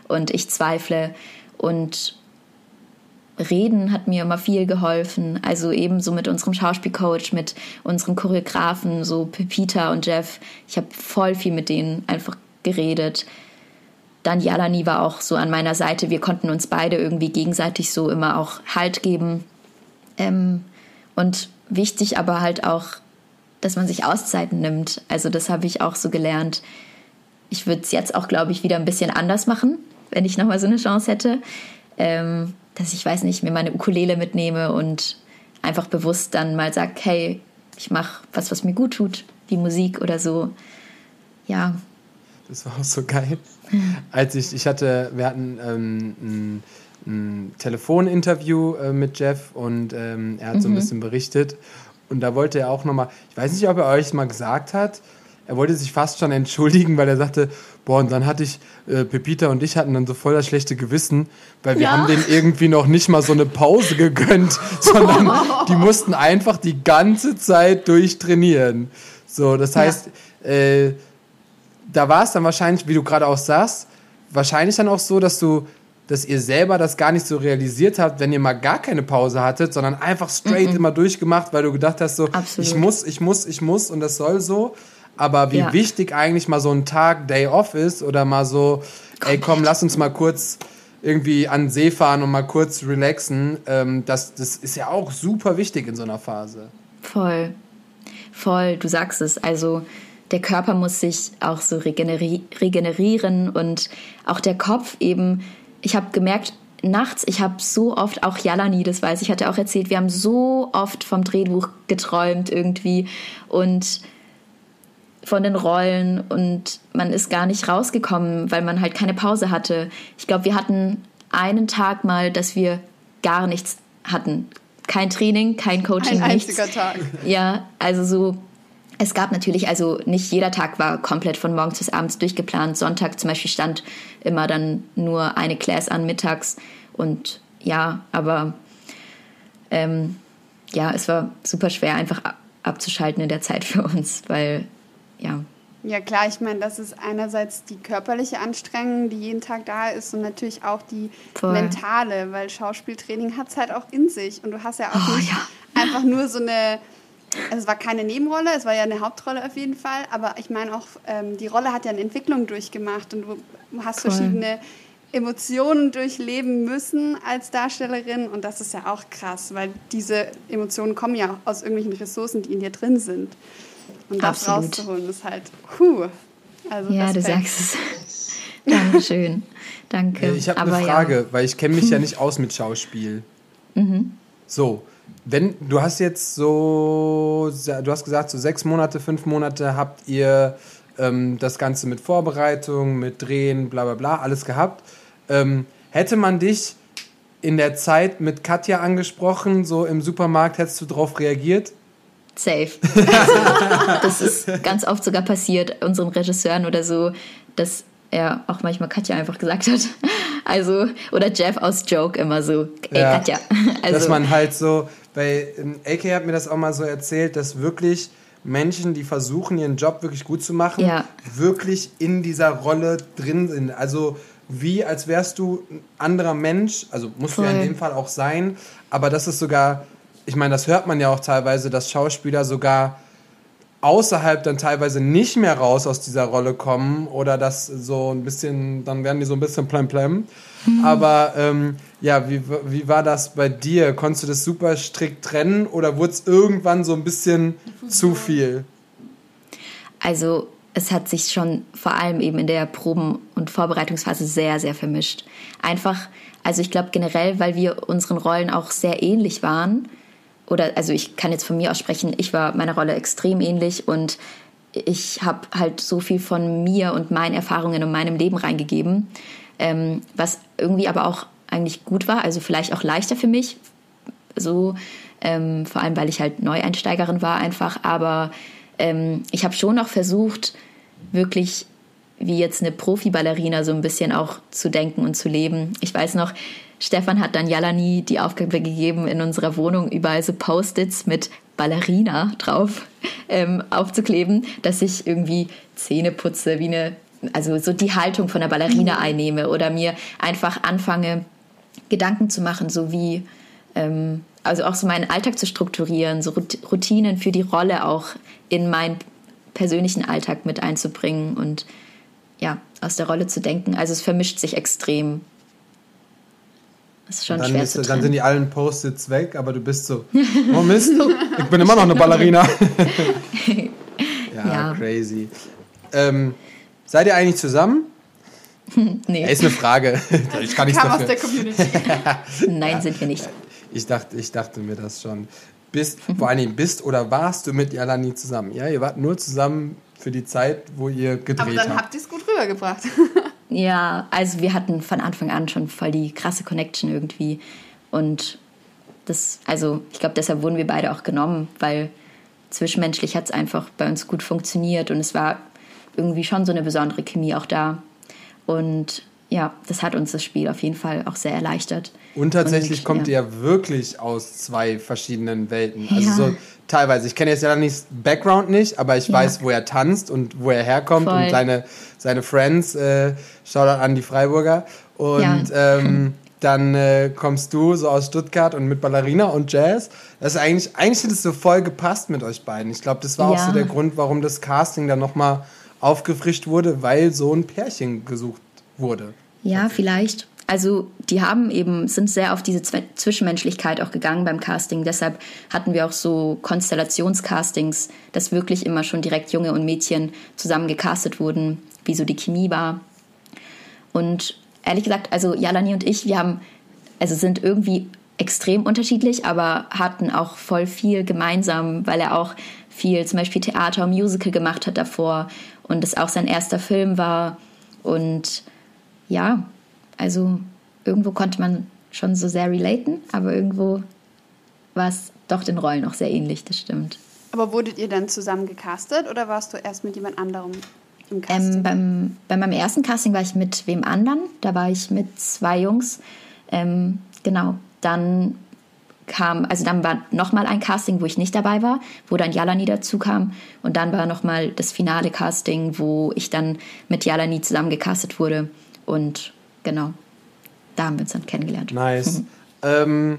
und ich zweifle. Und Reden hat mir immer viel geholfen. Also ebenso mit unserem Schauspielcoach, mit unseren Choreografen, so Pepita und Jeff. Ich habe voll viel mit denen einfach geredet. Dann Jalani war auch so an meiner Seite. Wir konnten uns beide irgendwie gegenseitig so immer auch Halt geben. Ähm, und wichtig aber halt auch, dass man sich Auszeiten nimmt. Also das habe ich auch so gelernt. Ich würde es jetzt auch, glaube ich, wieder ein bisschen anders machen, wenn ich nochmal so eine Chance hätte. Ähm, dass ich, weiß nicht, mir meine Ukulele mitnehme und einfach bewusst dann mal sage, hey, ich mache was, was mir gut tut, wie Musik oder so. Ja. Das war auch so geil. Als ich, ich hatte, wir hatten ähm, ein, ein Telefoninterview äh, mit Jeff und ähm, er hat so ein mhm. bisschen berichtet. Und da wollte er auch nochmal, ich weiß nicht, ob er euch mal gesagt hat, er wollte sich fast schon entschuldigen, weil er sagte, boah, und dann hatte ich, äh, Pepita und ich hatten dann so voll das schlechte Gewissen, weil wir ja. haben denen irgendwie noch nicht mal so eine Pause gegönnt, sondern die mussten einfach die ganze Zeit durchtrainieren. So, das heißt, ja. äh, da war es dann wahrscheinlich, wie du gerade auch sagst, wahrscheinlich dann auch so, dass du dass ihr selber das gar nicht so realisiert habt, wenn ihr mal gar keine Pause hattet, sondern einfach straight -mm. immer durchgemacht, weil du gedacht hast, so, Absolut. ich muss, ich muss, ich muss und das soll so. Aber wie ja. wichtig eigentlich mal so ein Tag Day Off ist oder mal so, ey komm, lass uns mal kurz irgendwie an den See fahren und mal kurz relaxen, ähm, das, das ist ja auch super wichtig in so einer Phase. Voll, voll, du sagst es. Also der Körper muss sich auch so regeneri regenerieren und auch der Kopf eben. Ich habe gemerkt, nachts, ich habe so oft, auch Jalani, das weiß ich, hatte auch erzählt, wir haben so oft vom Drehbuch geträumt irgendwie und von den Rollen und man ist gar nicht rausgekommen, weil man halt keine Pause hatte. Ich glaube, wir hatten einen Tag mal, dass wir gar nichts hatten. Kein Training, kein Coaching, Ein nichts. einziger Tag. Ja, also so es gab natürlich, also nicht jeder Tag war komplett von morgens bis abends durchgeplant. Sonntag zum Beispiel stand immer dann nur eine Class an mittags. Und ja, aber ähm, ja, es war super schwer, einfach abzuschalten in der Zeit für uns, weil ja. Ja klar, ich meine, das ist einerseits die körperliche Anstrengung, die jeden Tag da ist und natürlich auch die Voll. mentale, weil Schauspieltraining hat es halt auch in sich und du hast ja auch oh, nicht ja. einfach nur so eine, also es war keine Nebenrolle, es war ja eine Hauptrolle auf jeden Fall, aber ich meine auch, ähm, die Rolle hat ja eine Entwicklung durchgemacht und du hast Voll. verschiedene Emotionen durchleben müssen als Darstellerin und das ist ja auch krass, weil diese Emotionen kommen ja aus irgendwelchen Ressourcen, die in dir drin sind. Und das Absolut. rauszuholen ist halt, puh. Also ja, Respekt. du sagst es. Dankeschön. Danke. Ich habe eine Frage, ja. weil ich kenne mich ja nicht aus mit Schauspiel. Mhm. So, wenn du hast jetzt so, du hast gesagt, so sechs Monate, fünf Monate habt ihr ähm, das Ganze mit Vorbereitung, mit Drehen, bla bla bla, alles gehabt. Ähm, hätte man dich in der Zeit mit Katja angesprochen, so im Supermarkt, hättest du darauf reagiert? Safe. das ist ganz oft sogar passiert, unseren Regisseuren oder so, dass er auch manchmal Katja einfach gesagt hat. Also, oder Jeff aus Joke immer so, ey ja, Katja. Also, dass man halt so, bei AK hat mir das auch mal so erzählt, dass wirklich Menschen, die versuchen, ihren Job wirklich gut zu machen, ja. wirklich in dieser Rolle drin sind. Also wie als wärst du ein anderer Mensch, also musst Voll. du ja in dem Fall auch sein, aber das ist sogar ich meine, das hört man ja auch teilweise, dass Schauspieler sogar außerhalb dann teilweise nicht mehr raus aus dieser Rolle kommen oder das so ein bisschen, dann werden die so ein bisschen plem plem. Mhm. Aber ähm, ja, wie, wie war das bei dir? Konntest du das super strikt trennen oder wurde es irgendwann so ein bisschen zu viel? Also es hat sich schon vor allem eben in der Proben- und Vorbereitungsphase sehr, sehr vermischt. Einfach, also ich glaube generell, weil wir unseren Rollen auch sehr ähnlich waren, oder also ich kann jetzt von mir aus sprechen, ich war meiner Rolle extrem ähnlich und ich habe halt so viel von mir und meinen Erfahrungen und meinem Leben reingegeben, ähm, was irgendwie aber auch eigentlich gut war, also vielleicht auch leichter für mich, so ähm, vor allem weil ich halt Neueinsteigerin war einfach, aber ähm, ich habe schon noch versucht, wirklich wie jetzt eine Profi-Ballerina so ein bisschen auch zu denken und zu leben. Ich weiß noch, Stefan hat dann Jalani die Aufgabe gegeben, in unserer Wohnung überall so Post-its mit Ballerina drauf ähm, aufzukleben, dass ich irgendwie Zähne putze, wie eine, also so die Haltung von der Ballerina mhm. einnehme oder mir einfach anfange, Gedanken zu machen, so wie, ähm, also auch so meinen Alltag zu strukturieren, so Routinen für die Rolle auch in meinen persönlichen Alltag mit einzubringen und ja, aus der Rolle zu denken. Also es vermischt sich extrem Das ist schon dann, schwer ist, zu dann trennen. sind die allen Post-its weg, aber du bist so, oh Mist, ich bin immer noch eine Ballerina. ja, Ja. crazy. Ähm, seid ihr eigentlich zusammen? nee, Ja, ist eine Frage. Ich kann nichts Kam aus der dafür. Community. nein, sind wir nicht. Ich dachte, ich dachte mir das schon. Bist, vor allen Dingen bist oder warst du mit Jalani zusammen? Ja, ihr wart nur zusammen für die Zeit, wo ihr gedreht Aber dann habt. habt ihr es gut rübergebracht. Ja, also wir hatten von Anfang an schon voll die krasse Connection irgendwie. Und das, also ich glaube, deshalb wurden wir beide auch genommen, weil zwischenmenschlich hat es einfach bei uns gut funktioniert und es war irgendwie schon so eine besondere Chemie auch da. Und ja, das hat uns das Spiel auf jeden Fall auch sehr erleichtert. Und tatsächlich Und, kommt ja. ihr wirklich aus zwei verschiedenen Welten. Also Ja. so teilweise. Ich kenne jetzt ja nicht Background nicht, aber ich Ja. weiß, wo er tanzt und wo er herkommt Voll. und seine, seine Friends. Äh, Shoutout an die Freiburger. Und ähm, dann äh, kommst du so aus Stuttgart und mit Ballerina und Jazz. Das ist eigentlich, eigentlich hat es so voll gepasst mit euch beiden. Ich glaube, das war auch Ja. so der Grund, warum das Casting dann nochmal aufgefrischt wurde, weil so ein Pärchen gesucht wurde. Ja, vielleicht. Also die haben eben, sind sehr auf diese Zwischenmenschlichkeit auch gegangen beim Casting. Deshalb hatten wir auch so Konstellationscastings, dass wirklich immer schon direkt Junge und Mädchen zusammen gecastet wurden, wie so die Chemie war. Und ehrlich gesagt, also Jalani und ich, wir haben, also sind irgendwie extrem unterschiedlich, aber hatten auch voll viel gemeinsam, weil er auch viel zum Beispiel Theater und Musical gemacht hat davor und es auch sein erster Film war. Und ja, also irgendwo konnte man schon so sehr relaten, aber irgendwo war es doch den Rollen auch sehr ähnlich, das stimmt. Aber wurdet ihr dann zusammen gecastet oder warst du erst mit jemand anderem im Casting? Ähm, beim, bei meinem ersten Casting war ich mit wem anderen. Da war ich mit zwei Jungs. Ähm, genau. Dann kam, also dann war nochmal ein Casting, wo ich nicht dabei war, wo dann Jalani dazu kam. Und dann war nochmal das finale Casting, wo ich dann mit Jalani zusammen gecastet wurde. Und genau, da haben wir uns dann kennengelernt. Nice. ähm,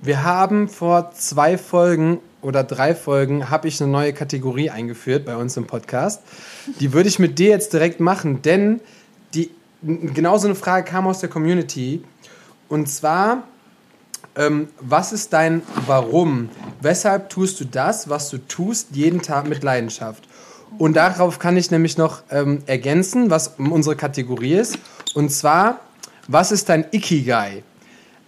wir haben vor zwei Folgen oder drei Folgen habe ich eine neue Kategorie eingeführt bei uns im Podcast. Die würde ich mit dir jetzt direkt machen, denn die genau so eine Frage kam aus der Community und zwar ähm, was ist dein Warum? Weshalb tust du das, was du tust, jeden Tag mit Leidenschaft? Und darauf kann ich nämlich noch ähm, ergänzen, was unsere Kategorie ist. Und zwar, was ist dein Ikigai?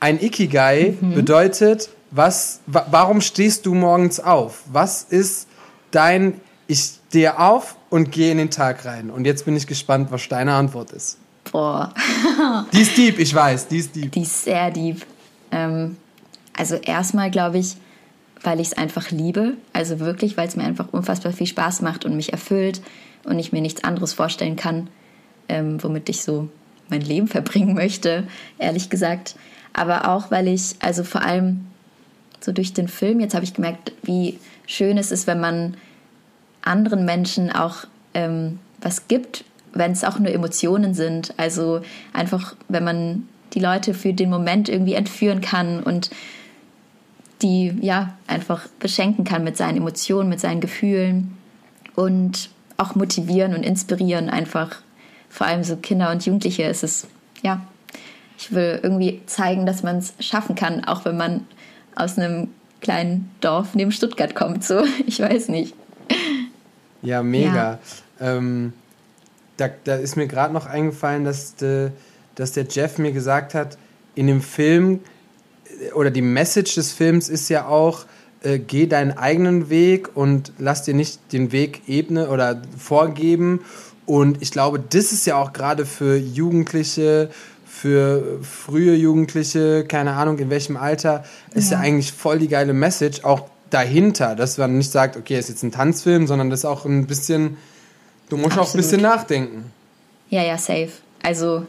Ein Ikigai bedeutet, was, wa warum stehst du morgens auf? Was ist dein, ich stehe auf und gehe in den Tag rein? Und jetzt bin ich gespannt, was deine Antwort ist. Boah. Die ist deep, ich weiß, die ist deep. Die ist sehr deep. Ähm, also erstmal glaube ich, weil ich es einfach liebe. Also wirklich, weil es mir einfach unfassbar viel Spaß macht und mich erfüllt und ich mir nichts anderes vorstellen kann, ähm, womit ich so mein Leben verbringen möchte, ehrlich gesagt. Aber auch, weil ich, also vor allem so durch den Film, jetzt habe ich gemerkt, wie schön es ist, wenn man anderen Menschen auch ähm, was gibt, wenn es auch nur Emotionen sind. Also einfach, wenn man die Leute für den Moment irgendwie entführen kann und die ja einfach beschenken kann mit seinen Emotionen, mit seinen Gefühlen und auch motivieren und inspirieren einfach. Vor allem so Kinder und Jugendliche ist es, ja, ich will irgendwie zeigen, dass man es schaffen kann, auch wenn man aus einem kleinen Dorf neben Stuttgart kommt. So, ich weiß nicht. Ja, mega. Ähm, da, da ist mir gerade noch eingefallen, dass, de, dass der Jeff mir gesagt hat, in dem Film äh, oder die Message des Films ist ja auch, äh, geh deinen eigenen Weg und lass dir nicht den Weg ebne oder vorgeben. Und ich glaube, das ist ja auch gerade für Jugendliche, für frühe Jugendliche, keine Ahnung in welchem Alter, ist ja. Ja. eigentlich voll die geile Message, auch dahinter, dass man nicht sagt, okay, ist jetzt ein Tanzfilm, sondern das ist auch ein bisschen, du musst auch ein Absolut. bisschen nachdenken. Ja, ja, safe. Also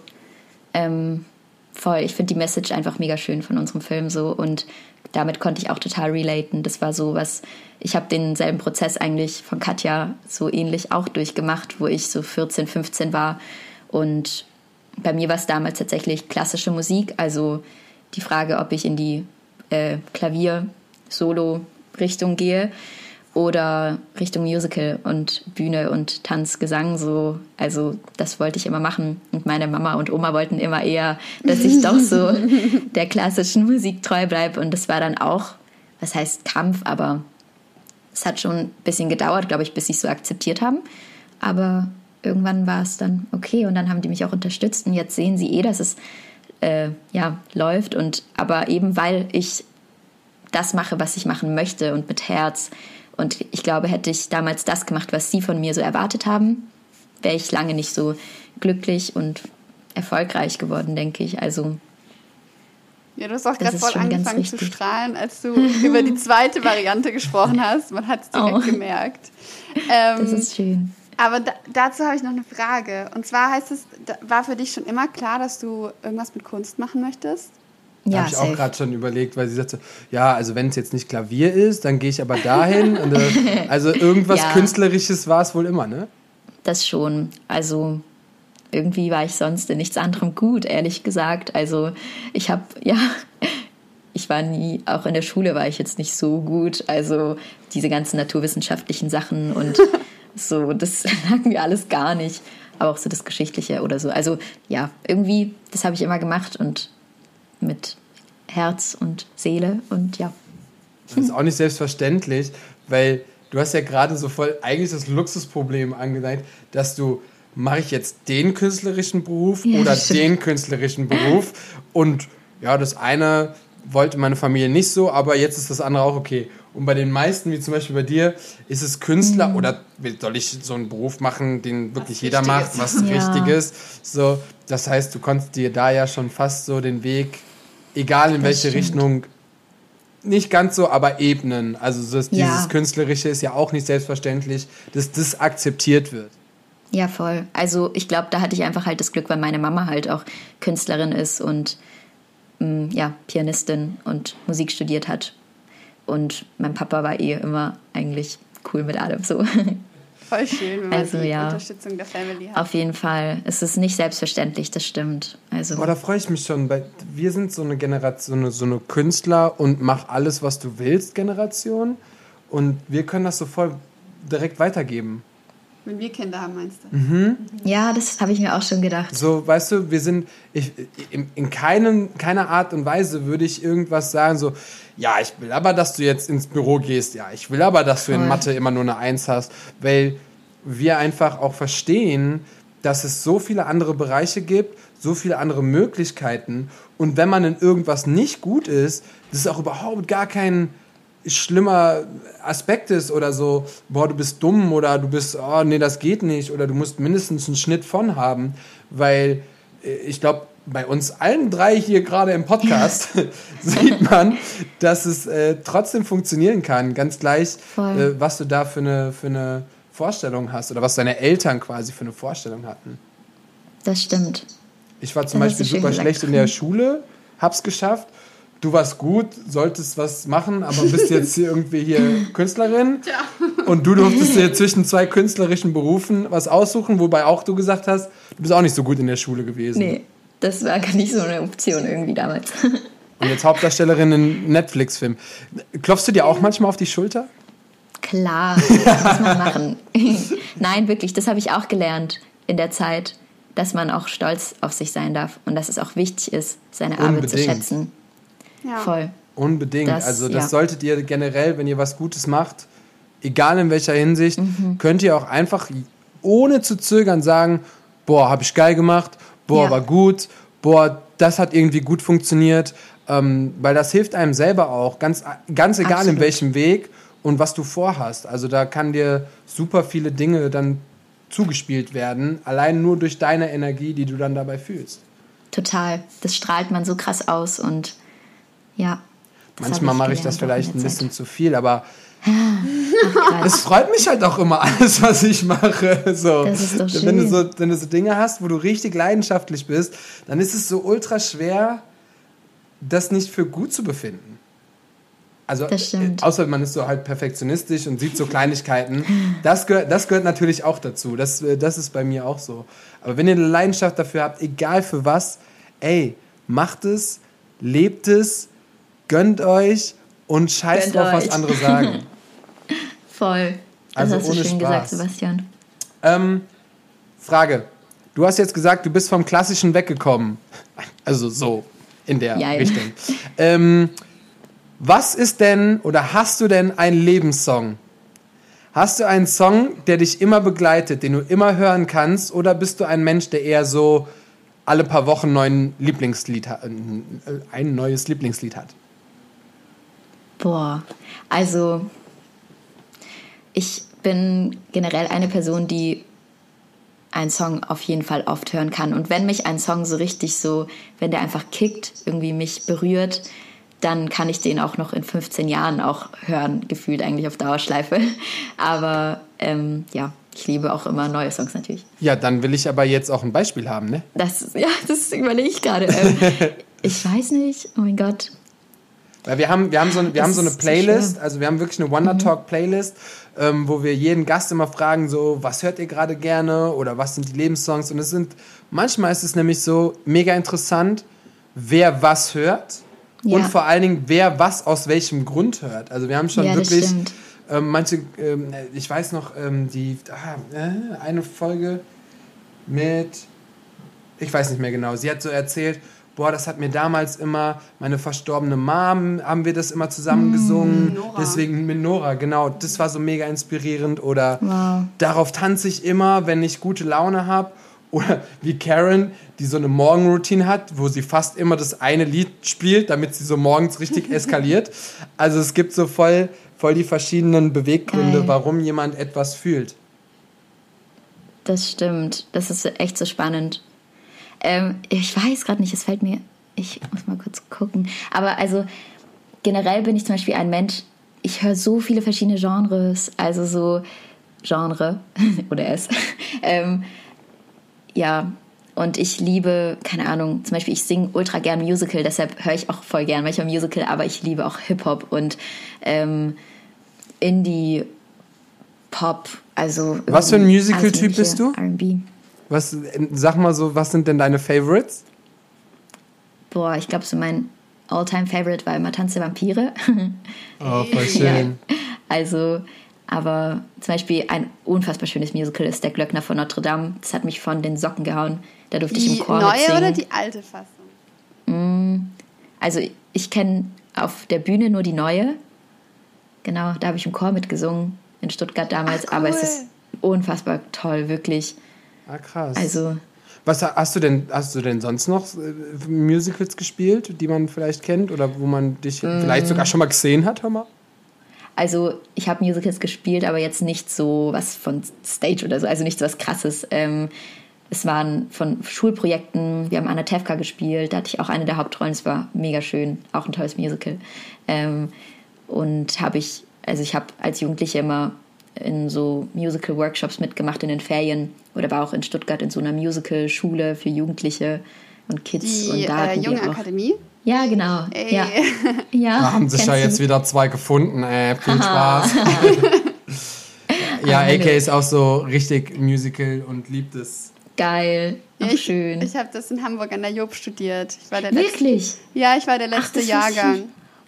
ähm, voll, ich finde die Message einfach mega schön von unserem Film so und damit konnte ich auch total relaten. Das war so was, ich habe denselben Prozess eigentlich von Katja so ähnlich auch durchgemacht, wo ich so 14, 15 war und bei mir war es damals tatsächlich klassische Musik, also die Frage, ob ich in die äh, Klavier-Solo-Richtung gehe. Oder Richtung Musical und Bühne und Tanz, Gesang so. Also das wollte ich immer machen. Und meine Mama und Oma wollten immer eher, dass ich doch so der klassischen Musik treu bleibe. Und das war dann auch, was heißt Kampf, aber es hat schon ein bisschen gedauert, glaube ich, bis sie es so akzeptiert haben. Aber irgendwann war es dann okay und dann haben die mich auch unterstützt und jetzt sehen sie eh, dass es äh, ja läuft und aber eben weil ich das mache, was ich machen möchte und mit Herz und ich glaube, hätte ich damals das gemacht, was sie von mir so erwartet haben, wäre ich lange nicht so glücklich und erfolgreich geworden, denke ich. Also ja, du hast auch gerade voll angefangen zu strahlen, als du über die zweite Variante gesprochen hast. Man hat es direkt oh. gemerkt. Ähm, das ist schön. Aber da, dazu habe ich noch eine Frage. Und zwar heißt es, war für dich schon immer klar, dass du irgendwas mit Kunst machen möchtest? Ja, habe ich safe. auch gerade schon überlegt, weil sie sagte, ja, also wenn es jetzt nicht Klavier ist, dann gehe ich aber dahin. und, äh, also irgendwas ja. Künstlerisches war es wohl immer, ne? Das schon. Also irgendwie war ich sonst in nichts anderem gut, ehrlich gesagt. Also ich habe, ja, ich war nie, auch in der Schule war ich jetzt nicht so gut. Also diese ganzen naturwissenschaftlichen Sachen und so, das lag mir alles gar nicht. Aber auch so das Geschichtliche oder so. Also ja, irgendwie, das habe ich immer gemacht und mit Herz und Seele und ja. Das ist auch nicht selbstverständlich, weil du hast ja gerade so voll eigentlich das Luxusproblem angezeigt, dass du mache ich jetzt den künstlerischen Beruf ja, oder stimmt. den künstlerischen Beruf und ja, das eine wollte meine Familie nicht so, aber jetzt ist das andere auch okay. Und bei den meisten, wie zum Beispiel bei dir, ist es Künstler mhm. oder soll ich so einen Beruf machen, den wirklich was jeder macht, was ja. richtig ist. So, das heißt, du konntest dir da ja schon fast so den Weg egal in das welche stimmt. Richtung, nicht ganz so, aber ebnen. Also das, ja. dieses Künstlerische ist ja auch nicht selbstverständlich, dass das akzeptiert wird. Ja, voll. Also ich glaube, da hatte ich einfach halt das Glück, weil meine Mama halt auch Künstlerin ist und mh, mm, ja, Pianistin und Musik studiert hat. Und mein Papa war eh immer eigentlich cool mit allem so. Voll schön, wenn man also, die ja, Unterstützung der Family hat. Auf jeden Fall. Es ist nicht selbstverständlich, das stimmt. Also. Boah, da freue ich mich schon. Weil wir sind so eine Generation, so eine Künstler und mach alles, was du willst, Generation. Und wir können das so voll direkt weitergeben. Wenn wir Kinder haben, meinst du? Mhm. Ja, das habe ich mir auch schon gedacht. So, weißt du, wir sind, ich, in, in keinem, keiner Art und Weise würde ich irgendwas sagen, so, ja, ich will aber, dass du jetzt ins Büro gehst, ja, ich will aber, dass du in Mathe immer nur eine Eins hast, weil wir einfach auch verstehen, dass es so viele andere Bereiche gibt, so viele andere Möglichkeiten und wenn man in irgendwas nicht gut ist, das ist auch überhaupt gar kein schlimmer Aspekt ist oder so, boah, du bist dumm oder du bist, oh, nee, das geht nicht oder du musst mindestens einen Schnitt von haben, weil äh, ich glaube, bei uns allen drei hier gerade im Podcast sieht man, dass es äh, trotzdem funktionieren kann. Ganz gleich, äh, was du da für eine, für eine Vorstellung hast oder was deine Eltern quasi für eine Vorstellung hatten. Das stimmt. Ich war zum das Beispiel super schlecht in der Schule, hab's geschafft. Du warst gut, solltest was machen, aber bist jetzt hier irgendwie hier Künstlerin. Ja. Und du durftest dir zwischen zwei künstlerischen Berufen was aussuchen, wobei auch du gesagt hast, du bist auch nicht so gut in der Schule gewesen. Nee, das war gar nicht so eine Option irgendwie damals. Und jetzt Hauptdarstellerin in Netflix-Film. Klopfst du dir auch manchmal auf die Schulter? Klar, das muss man machen. Nein, wirklich, das habe ich auch gelernt in der Zeit, dass man auch stolz auf sich sein darf und dass es auch wichtig ist, seine Unbedingt. Arbeit zu schätzen. Ja. Voll. Unbedingt. Das, also das ja. solltet ihr generell, wenn ihr was Gutes macht, egal in welcher Hinsicht, mhm. könnt ihr auch einfach ohne zu zögern sagen, boah, habe ich geil gemacht boah, ja. war gut, boah, das hat irgendwie gut funktioniert, ähm, weil das hilft einem selber auch, ganz, ganz egal Absolut. in welchem Weg und was du vorhast. Also da kann dir super viele Dinge dann zugespielt werden, allein nur durch deine Energie, die du dann dabei fühlst. Total, das strahlt man so krass aus und ja. Manchmal mache ich das vielleicht ein bisschen zu viel, aber es freut mich halt auch immer alles, was ich mache. So. Das ist doch schön. Wenn du, so, wenn du so Dinge hast, wo du richtig leidenschaftlich bist, dann ist es so ultra schwer, das nicht für gut zu befinden. Also, äh, außer man ist so halt perfektionistisch und sieht so Kleinigkeiten. Das gehört, das gehört natürlich auch dazu. Das, äh, das ist bei mir auch so. Aber wenn ihr eine Leidenschaft dafür habt, egal für was, ey, macht es, lebt es, gönnt euch und scheißt drauf, was andere sagen. Voll. Das Also hast du ohne schön Spaß. gesagt, Sebastian. Ähm, Frage. Du hast jetzt gesagt, du bist vom Klassischen weggekommen. Also so in der Jein. Richtung. Ähm, was ist denn oder hast du denn einen Lebenssong? Hast du einen Song, der dich immer begleitet, den du immer hören kannst, oder bist du ein Mensch, der eher so alle paar Wochen neuen Lieblingslied äh, ein neues Lieblingslied hat? Boah, also ich bin generell eine Person, die einen Song auf jeden Fall oft hören kann. Und wenn mich ein Song so richtig so, wenn der einfach kickt, irgendwie mich berührt, dann kann ich den auch noch in 15 Jahren auch hören, gefühlt eigentlich auf Dauerschleife. Aber ähm, ja, ich liebe auch immer neue Songs natürlich. Ja, dann will ich aber jetzt auch ein Beispiel haben, ne? Das, ja, das überlege ich gerade. Ähm, ich weiß nicht, oh mein Gott. Weil wir haben, wir haben so, eine- wir Das haben so eine Playlist, also wir haben wirklich eine Wonder Talk Playlist, ähm, wo wir jeden Gast immer fragen, so, was hört ihr gerade gerne oder was sind die Lebenssongs? Und es sind, manchmal ist es nämlich so mega interessant, wer was hört Ja. und vor allen Dingen, wer was aus welchem Grund hört. Also wir haben schon Ja, wirklich, ähm, manche, ähm, ich weiß noch, ähm, die, ah, äh, eine Folge mit, ich weiß nicht mehr genau, sie hat so erzählt, boah, das hat mir damals immer, meine verstorbene Mom, haben wir das immer zusammen gesungen, Nora. deswegen mit Nora, genau, das war so mega inspirierend oder Wow. darauf tanze ich immer, wenn ich gute Laune habe oder wie Karen, die so eine Morgenroutine hat, wo sie fast immer das eine Lied spielt, damit sie so morgens richtig eskaliert. Also es gibt so voll, voll die verschiedenen Beweggründe, Geil. warum jemand etwas fühlt. Das stimmt. Das ist echt so spannend. Ähm, ich weiß gerade nicht, es fällt mir. Ich muss mal kurz gucken. Aber also generell bin ich zum Beispiel ein Mensch, ich höre so viele verschiedene Genres, also so Genre oder es. ähm, ja, und ich liebe, keine Ahnung, zum Beispiel ich singe ultra gern Musical, deshalb höre ich auch voll gern manchmal Musical, aber ich liebe auch Hip-Hop und ähm, Indie, Pop, also. Was für ein Musical-Typ bist du? R&B. Was, sag mal so, was sind denn deine Favorites? Boah, ich glaube, so mein All-Time-Favorite war immer Tanz der Vampire. Oh, voll schön. Also, aber zum Beispiel ein unfassbar schönes Musical ist Der Glöckner von Notre Dame. Das hat mich von den Socken gehauen. Da durfte ich Die im Chor neue mitsingen. oder die alte Fassung? Also ich kenne auf der Bühne nur die neue. Genau, da habe ich im Chor mitgesungen in Stuttgart damals. Ach, Aber es cool. ist unfassbar toll, wirklich. Ah, krass. Also Was ha- hast du denn, hast du denn sonst noch äh, Musicals gespielt, die man vielleicht kennt oder wo man dich Mm. vielleicht sogar schon mal gesehen hat, hör mal? Also ich habe Musicals gespielt, aber jetzt nicht so was von Stage oder so, also nicht so was krasses. Ähm, es waren von Schulprojekten, wir haben Anna Tefka gespielt, da hatte ich auch eine der Hauptrollen, es war mega schön, auch ein tolles Musical. Ähm, und habe ich, also ich habe als Jugendliche immer in so Musical-Workshops mitgemacht in den Ferien oder war auch in Stuttgart in so einer Musical-Schule für Jugendliche und Kids. Die und da äh, hatten Junge wir auch. Akademie. Ja, genau. Ey. Ja. ja. Da haben sich ja jetzt wieder zwei gefunden. Äh, viel Spaß. ja, AK ist auch so richtig Musical und liebt es. Geil. Ach, ich schön. ich habe das in Hamburg an der Job studiert. Ich war der letzte, Wirklich? ja, ich war der Ach, letzte wusste Jahrgang.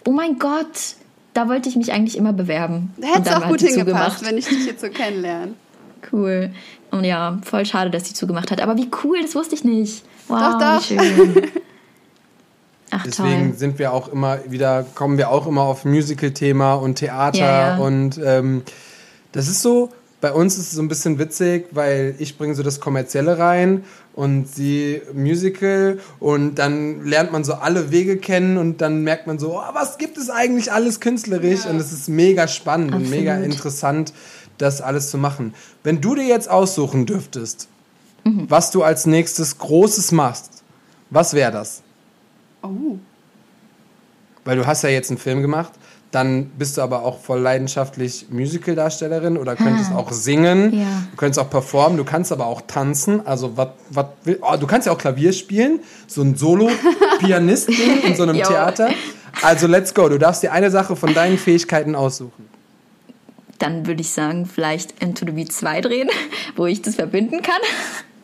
Oh mein Gott. Da wollte ich mich eigentlich immer bewerben. Da hätte es auch gut hingepasst, zugemacht. wenn ich dich jetzt so kennenlerne. Cool. Und ja, voll schade, dass sie zugemacht hat. Aber wie cool, das wusste ich nicht. Wow, Doch, doch. wie schön. Ach, Deswegen toll. sind wir auch immer wieder, kommen wir auch immer auf Musical-Thema und Theater Ja, ja. und ähm, das ist so, bei uns ist es so ein bisschen witzig, weil ich bringe so das Kommerzielle rein und sie Musical und dann lernt man so alle Wege kennen und dann merkt man so, oh, was gibt es eigentlich alles künstlerisch und es ist mega spannend und mega Absolut. interessant, das alles zu machen. Wenn du dir jetzt aussuchen dürftest, Mhm. was du als nächstes Großes machst, was wäre das? Oh. Weil du hast ja jetzt einen Film gemacht, dann bist du aber auch voll leidenschaftlich Musical-Darstellerin oder könntest auch singen, Ja. du könntest auch performen, du kannst aber auch tanzen, also was, was will, oh, du kannst ja auch Klavier spielen, so ein Solo-Pianist-Ding in so einem. Theater. Also let's go, du darfst dir eine Sache von deinen Fähigkeiten aussuchen. Dann würde ich sagen, vielleicht Into the Beat 2 drehen, wo ich das verbinden kann.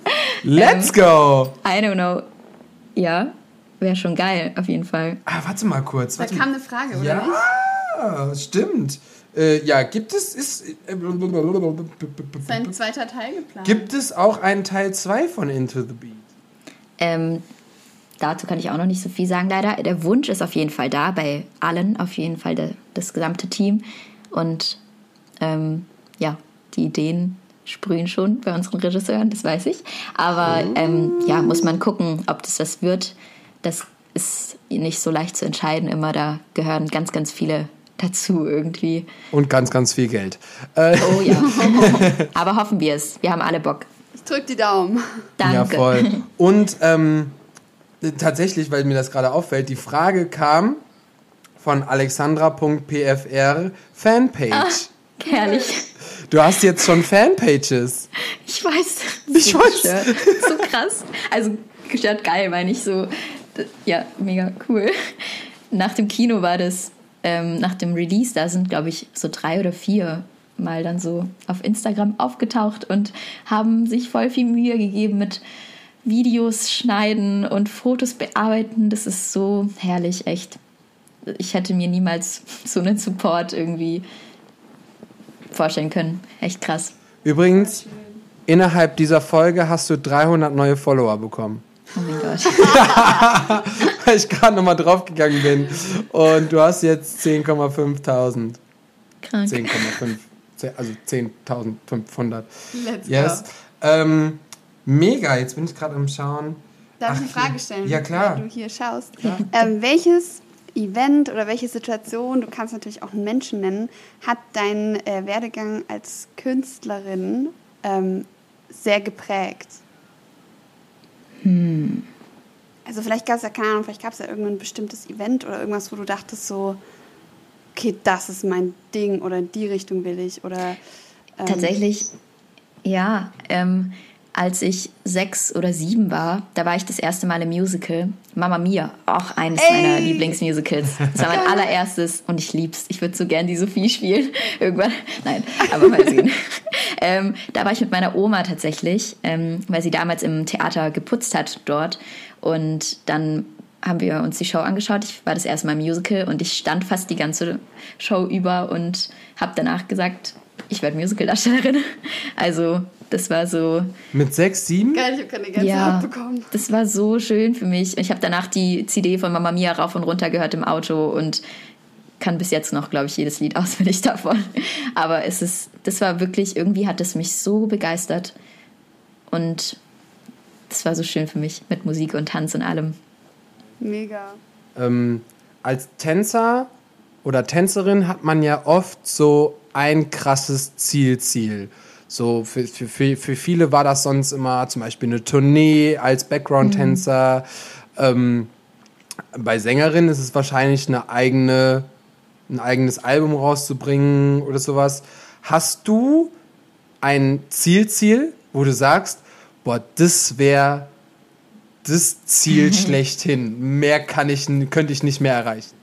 Let's go! I don't know. Ja, wäre schon geil, auf jeden Fall. Ah, warte mal kurz. Da Warte kam mal. eine Frage, oder nicht? Ja, stimmt. Äh, ja, gibt es. Ist, äh, Sein zweiter Teil geplant. gibt es auch einen Teil 2 von Into the Beat? Ähm, dazu kann ich auch noch nicht so viel sagen, leider. Der Wunsch ist auf jeden Fall da, bei allen, auf jeden Fall der, das gesamte Team. Und ähm, ja, die Ideen sprühen schon bei unseren Regisseuren, das weiß ich. Aber ähm, ja, muss man gucken, ob das was wird. Das ist nicht so leicht zu entscheiden immer. Da gehören ganz, ganz viele dazu irgendwie. Und ganz, ganz viel Geld. Äh, Oh ja. Aber hoffen wir es. Wir haben alle Bock. Ich drück die Daumen. Danke. Ja, voll. Und ähm, tatsächlich, weil mir das gerade auffällt, die Frage kam von alexandra.pfr Fanpage. Herrlich. Du hast jetzt schon Fanpages. Ich weiß. Ich so weiß. Gestört. So krass. Also gestört geil, meine ich so. Ja, mega cool. Nach dem Kino war das, ähm, nach dem Release, da sind, glaube ich, so drei oder vier mal dann so auf Instagram aufgetaucht und haben sich voll viel Mühe gegeben mit Videos schneiden und Fotos bearbeiten. Das ist so herrlich, echt. Ich hätte mir niemals so einen Support irgendwie vorstellen können. Echt krass. Übrigens, innerhalb dieser Folge hast du 300 neue Follower bekommen. Oh mein Gott. Weil ich gerade nochmal draufgegangen bin. Und du hast jetzt 10,5.000. Krank. 10,5. Zehn- Also 10.500. Let's Yes. go. Ähm, mega, jetzt bin ich gerade am Schauen. Darf Ach, ich eine Frage stellen? Ja, klar. Wenn du hier schaust. Ähm, welches Event oder welche Situation, du kannst natürlich auch einen Menschen nennen, hat deinen äh, Werdegang als Künstlerin ähm, sehr geprägt? Hm. Also vielleicht gab es ja, keine Ahnung, vielleicht gab es ja irgendein bestimmtes Event oder irgendwas, wo du dachtest so, okay, das ist mein Ding oder in die Richtung will ich oder... ähm, Tatsächlich, ja. Ähm, als ich sechs oder sieben war, da war ich das erste Mal im Musical. Mama Mia, auch eines Ey! meiner Lieblingsmusicals. Das war mein allererstes und ich lieb's. Ich würde so gern die Sophie spielen. Irgendwann. Nein, aber mal sehen. ähm, da war ich mit meiner Oma tatsächlich, ähm, weil sie damals im Theater geputzt hat dort. Und dann haben wir uns die Show angeschaut. Ich war das erste Mal im Musical und ich stand fast die ganze Show über und habe danach gesagt, ich werde Musicaldarstellerin. Also das war so, Mit 6, 7? Geil, ich habe keine Gänsehaut ja, bekommen. das war so schön für mich. Ich habe danach die CD von Mama Mia rauf und runter gehört im Auto und kann bis jetzt noch, glaube ich, jedes Lied auswendig davon. Aber es ist, das war wirklich, irgendwie hat es mich so begeistert und das war so schön für mich mit Musik und Tanz und allem. Mega. ähm, als Tänzer oder Tänzerin hat man ja oft so ein krasses Zielziel. So für, für, für, viele war das sonst immer zum Beispiel eine Tournee als Background-Tänzer. Ähm, bei Sängerinnen ist es wahrscheinlich eine eigene, ein eigenes Album rauszubringen oder sowas. Hast du ein Zielziel, wo du sagst, boah, das wäre das Ziel schlechthin. Mehr kann ich, könnte ich nicht mehr erreichen.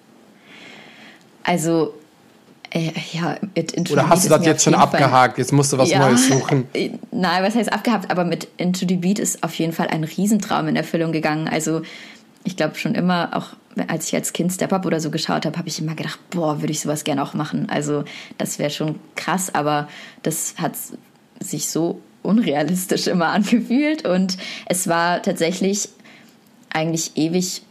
Also, äh, ja, Into Oder hast du das jetzt schon Fall- abgehakt? Jetzt musst du was Neues suchen. Nein, was heißt abgehakt? Aber mit Into the Beat ist auf jeden Fall ein Riesentraum in Erfüllung gegangen. Also ich glaube schon immer, auch als ich als Kind Step Up oder so geschaut habe, habe ich immer gedacht, boah, würde ich sowas gerne auch machen. Also das wäre schon krass, aber das hat sich so unrealistisch immer angefühlt und es war tatsächlich eigentlich ewig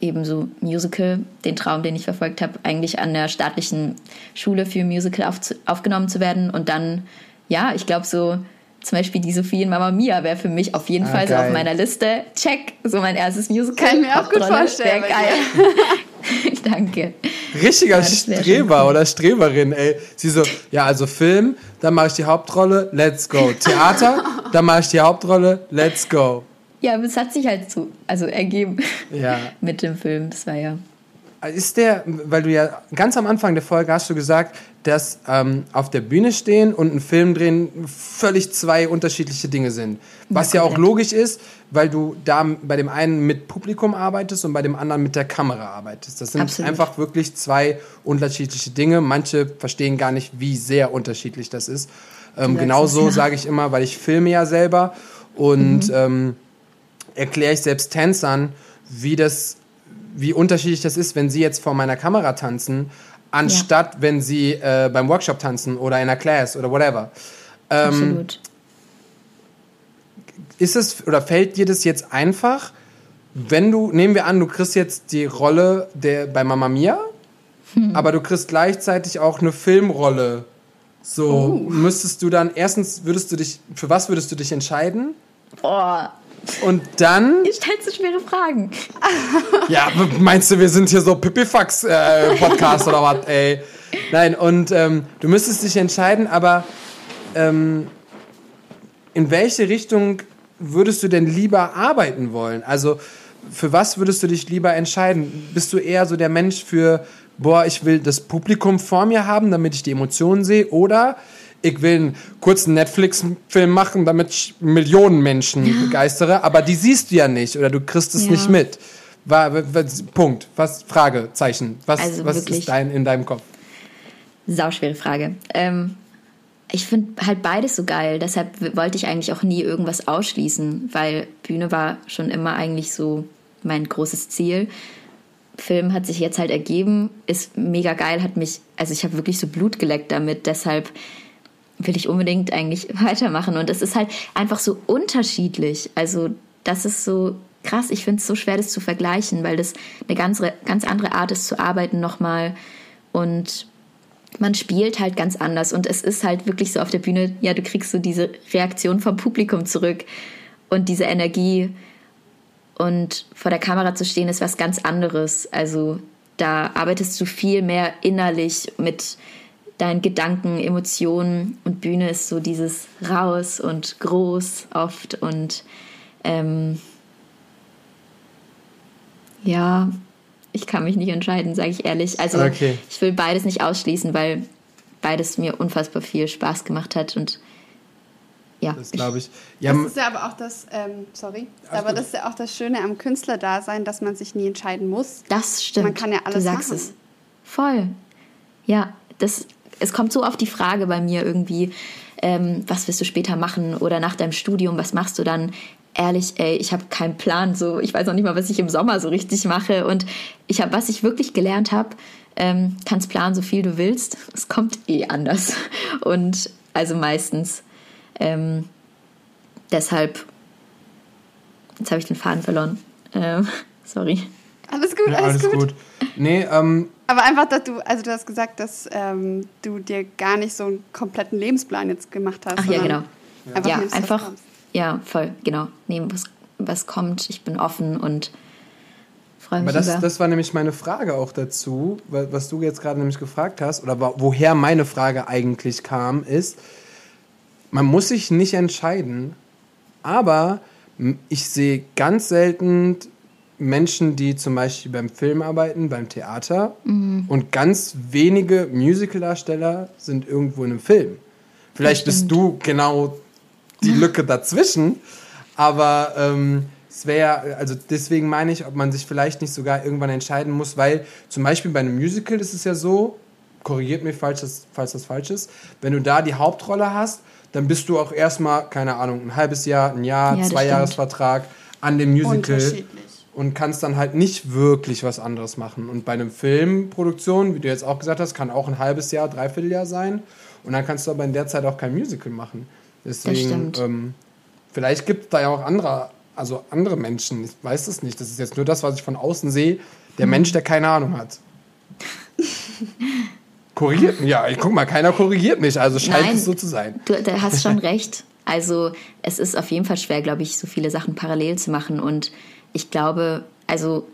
ebenso Musical, den Traum, den ich verfolgt habe, eigentlich an der staatlichen Schule für Musical auf, aufgenommen zu werden. Und dann, ja, ich glaube so, zum Beispiel die Sophie in Mama Mia wäre für mich auf jeden Ah, Fall so geil. auf meiner Liste. Check, so mein erstes Musical. Kann ich mir auch gut vorstellen geil. Danke. Richtiger Ja, Streber cool. oder Streberin, ey. Sie so, ja, also Film, dann mache ich die Hauptrolle, let's go. Theater, dann mache ich die Hauptrolle, let's go. Ja, aber es hat sich halt so also ergeben Ja. mit dem Film. Das war ja. Ist der, weil du ja ganz am Anfang der Folge hast du gesagt, dass ähm, auf der Bühne stehen und einen Film drehen völlig zwei unterschiedliche Dinge sind. Was ja auch komplett. logisch ist, weil du da bei dem einen mit Publikum arbeitest und bei dem anderen mit der Kamera arbeitest. Das sind Absolut. einfach wirklich zwei unterschiedliche Dinge. Manche verstehen gar nicht, wie sehr unterschiedlich das ist. Ähm, genauso ja. sage ich immer, weil ich filme ja selber und ähm, erkläre ich selbst Tänzern, wie das, wie unterschiedlich das ist, wenn sie jetzt vor meiner Kamera tanzen, anstatt wenn sie äh, beim Workshop tanzen oder in einer Class oder whatever. Ähm, Absolut. ist es oder fällt dir das jetzt einfach, wenn du, nehmen wir an, du kriegst jetzt die Rolle der, bei Mama Mia, aber du kriegst gleichzeitig auch eine Filmrolle. So, müsstest du dann, erstens würdest du dich, für was würdest du dich entscheiden? Boah, Und dann, ihr stellt so schwere Fragen. ja, meinst du, wir sind hier so Pipifax-Podcast oder was, ey? Nein, und ähm, du müsstest dich entscheiden, aber ähm, in welche Richtung würdest du denn lieber arbeiten wollen? Also für was würdest du dich lieber entscheiden? Bist du eher so der Mensch für, boah, ich will das Publikum vor mir haben, damit ich die Emotionen sehe, oder ich will einen kurzen Netflix-Film machen, damit ich Millionen Menschen begeistere, aber die siehst du ja nicht oder du kriegst es Ja. nicht mit. War, was, Punkt. Was, Fragezeichen. Was, Also was ist dein, in deinem Kopf? Sauschwere Frage. Ähm, ich finde halt beides so geil. Deshalb wollte ich eigentlich auch nie irgendwas ausschließen, weil Bühne war schon immer eigentlich so mein großes Ziel. Film hat sich jetzt halt ergeben, ist mega geil, hat mich, also ich habe wirklich so Blut geleckt damit, deshalb will ich unbedingt eigentlich weitermachen. Und es ist halt einfach so unterschiedlich. Also das ist so krass. Ich finde es so schwer, das zu vergleichen, weil das eine ganz, ganz andere Art ist zu arbeiten nochmal. Und man spielt halt ganz anders. Und es ist halt wirklich so auf der Bühne, ja, du kriegst so diese Reaktion vom Publikum zurück und diese Energie. Und vor der Kamera zu stehen, ist was ganz anderes. Also da arbeitest du viel mehr innerlich mit deinen Gedanken, Emotionen und Bühne ist so dieses raus und groß oft und ähm, ja, ich kann mich nicht entscheiden, sage ich ehrlich. Also Okay. ich will beides nicht ausschließen, weil beides mir unfassbar viel Spaß gemacht hat und ja, Das glaube ich. Ja, Das ist ja aber auch das, ähm, sorry, aber gut. das ist ja auch das Schöne am Künstlerdasein, dass man sich nie entscheiden muss. Das stimmt. Man kann ja alles du sagst machen. es. Voll. Ja, das, es kommt so auf die Frage bei mir irgendwie, ähm, was wirst du später machen oder nach deinem Studium, was machst du dann? Ehrlich, ey, ich habe keinen Plan. So, ich weiß noch nicht mal, was ich im Sommer so richtig mache. Und ich habe, was ich wirklich gelernt habe, ähm, kannst planen, so viel du willst. Es kommt eh anders. Und also meistens. Ähm, deshalb. Jetzt habe ich den Faden verloren. Ähm, sorry. Alles gut, ja, alles, alles gut. gut. Nee, ähm, Aber einfach, dass du, also du hast gesagt, dass ähm, du dir gar nicht so einen kompletten Lebensplan jetzt gemacht hast. Ach ja, genau. Einfach ja, nimmst, was einfach, ja, voll, genau. Nehmen, was, was kommt. Ich bin offen und freue mich Aber das, über. das war nämlich meine Frage auch dazu, wa- was du jetzt gerade nämlich gefragt hast, oder woher meine Frage eigentlich kam, ist, man muss sich nicht entscheiden, aber ich sehe ganz selten Menschen, die zum Beispiel beim Film arbeiten, beim Theater Mhm. und ganz wenige Musicaldarsteller sind irgendwo in einem Film. Vielleicht bist du genau die Lücke dazwischen, aber ähm, es wäre, also deswegen meine ich, ob man sich vielleicht nicht sogar irgendwann entscheiden muss, weil zum Beispiel bei einem Musical ist es ja so, korrigiert mich, falls das, falls das falsch ist, wenn du da die Hauptrolle hast, dann bist du auch erstmal, keine Ahnung, ein halbes Jahr, ein Jahr, Ja, zwei. Jahresvertrag an dem Musical Unterschiedlich. Und kannst dann halt nicht wirklich was anderes machen. Und bei einem Filmproduktion, wie du jetzt auch gesagt hast, kann auch ein halbes Jahr, dreiviertel Jahr sein. Und dann kannst du aber in der Zeit auch kein Musical machen. Deswegen, ähm, vielleicht gibt es da ja auch andere, also andere Menschen. Ich weiß es nicht. Das ist jetzt nur das, was ich von außen sehe. Der Hm. Mensch, der keine Ahnung hat. Korrigiert mich. Ja, ich guck mal, keiner korrigiert mich. Also scheint Nein. es so zu sein. Du, du hast schon recht. Also es ist auf jeden Fall schwer, glaube ich, so viele Sachen parallel zu machen. Und ich glaube, also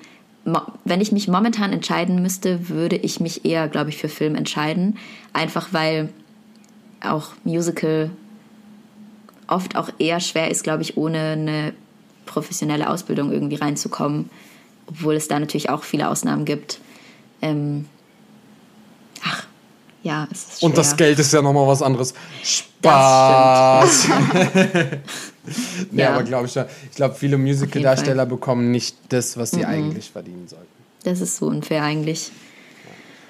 wenn ich mich momentan entscheiden müsste, würde ich mich eher, glaube ich, für Film entscheiden. Einfach weil auch Musical oft auch eher schwer ist, glaube ich, ohne eine professionelle Ausbildung irgendwie reinzukommen. Obwohl es da natürlich auch viele Ausnahmen gibt. Ähm, ja, es ist schwer. Und das Geld ist ja nochmal was anderes. Spaß. nee, Ja. aber glaube ich, ja- ich glaube, viele Musical-Darsteller bekommen nicht das, was sie eigentlich verdienen sollten. Das ist so unfair eigentlich.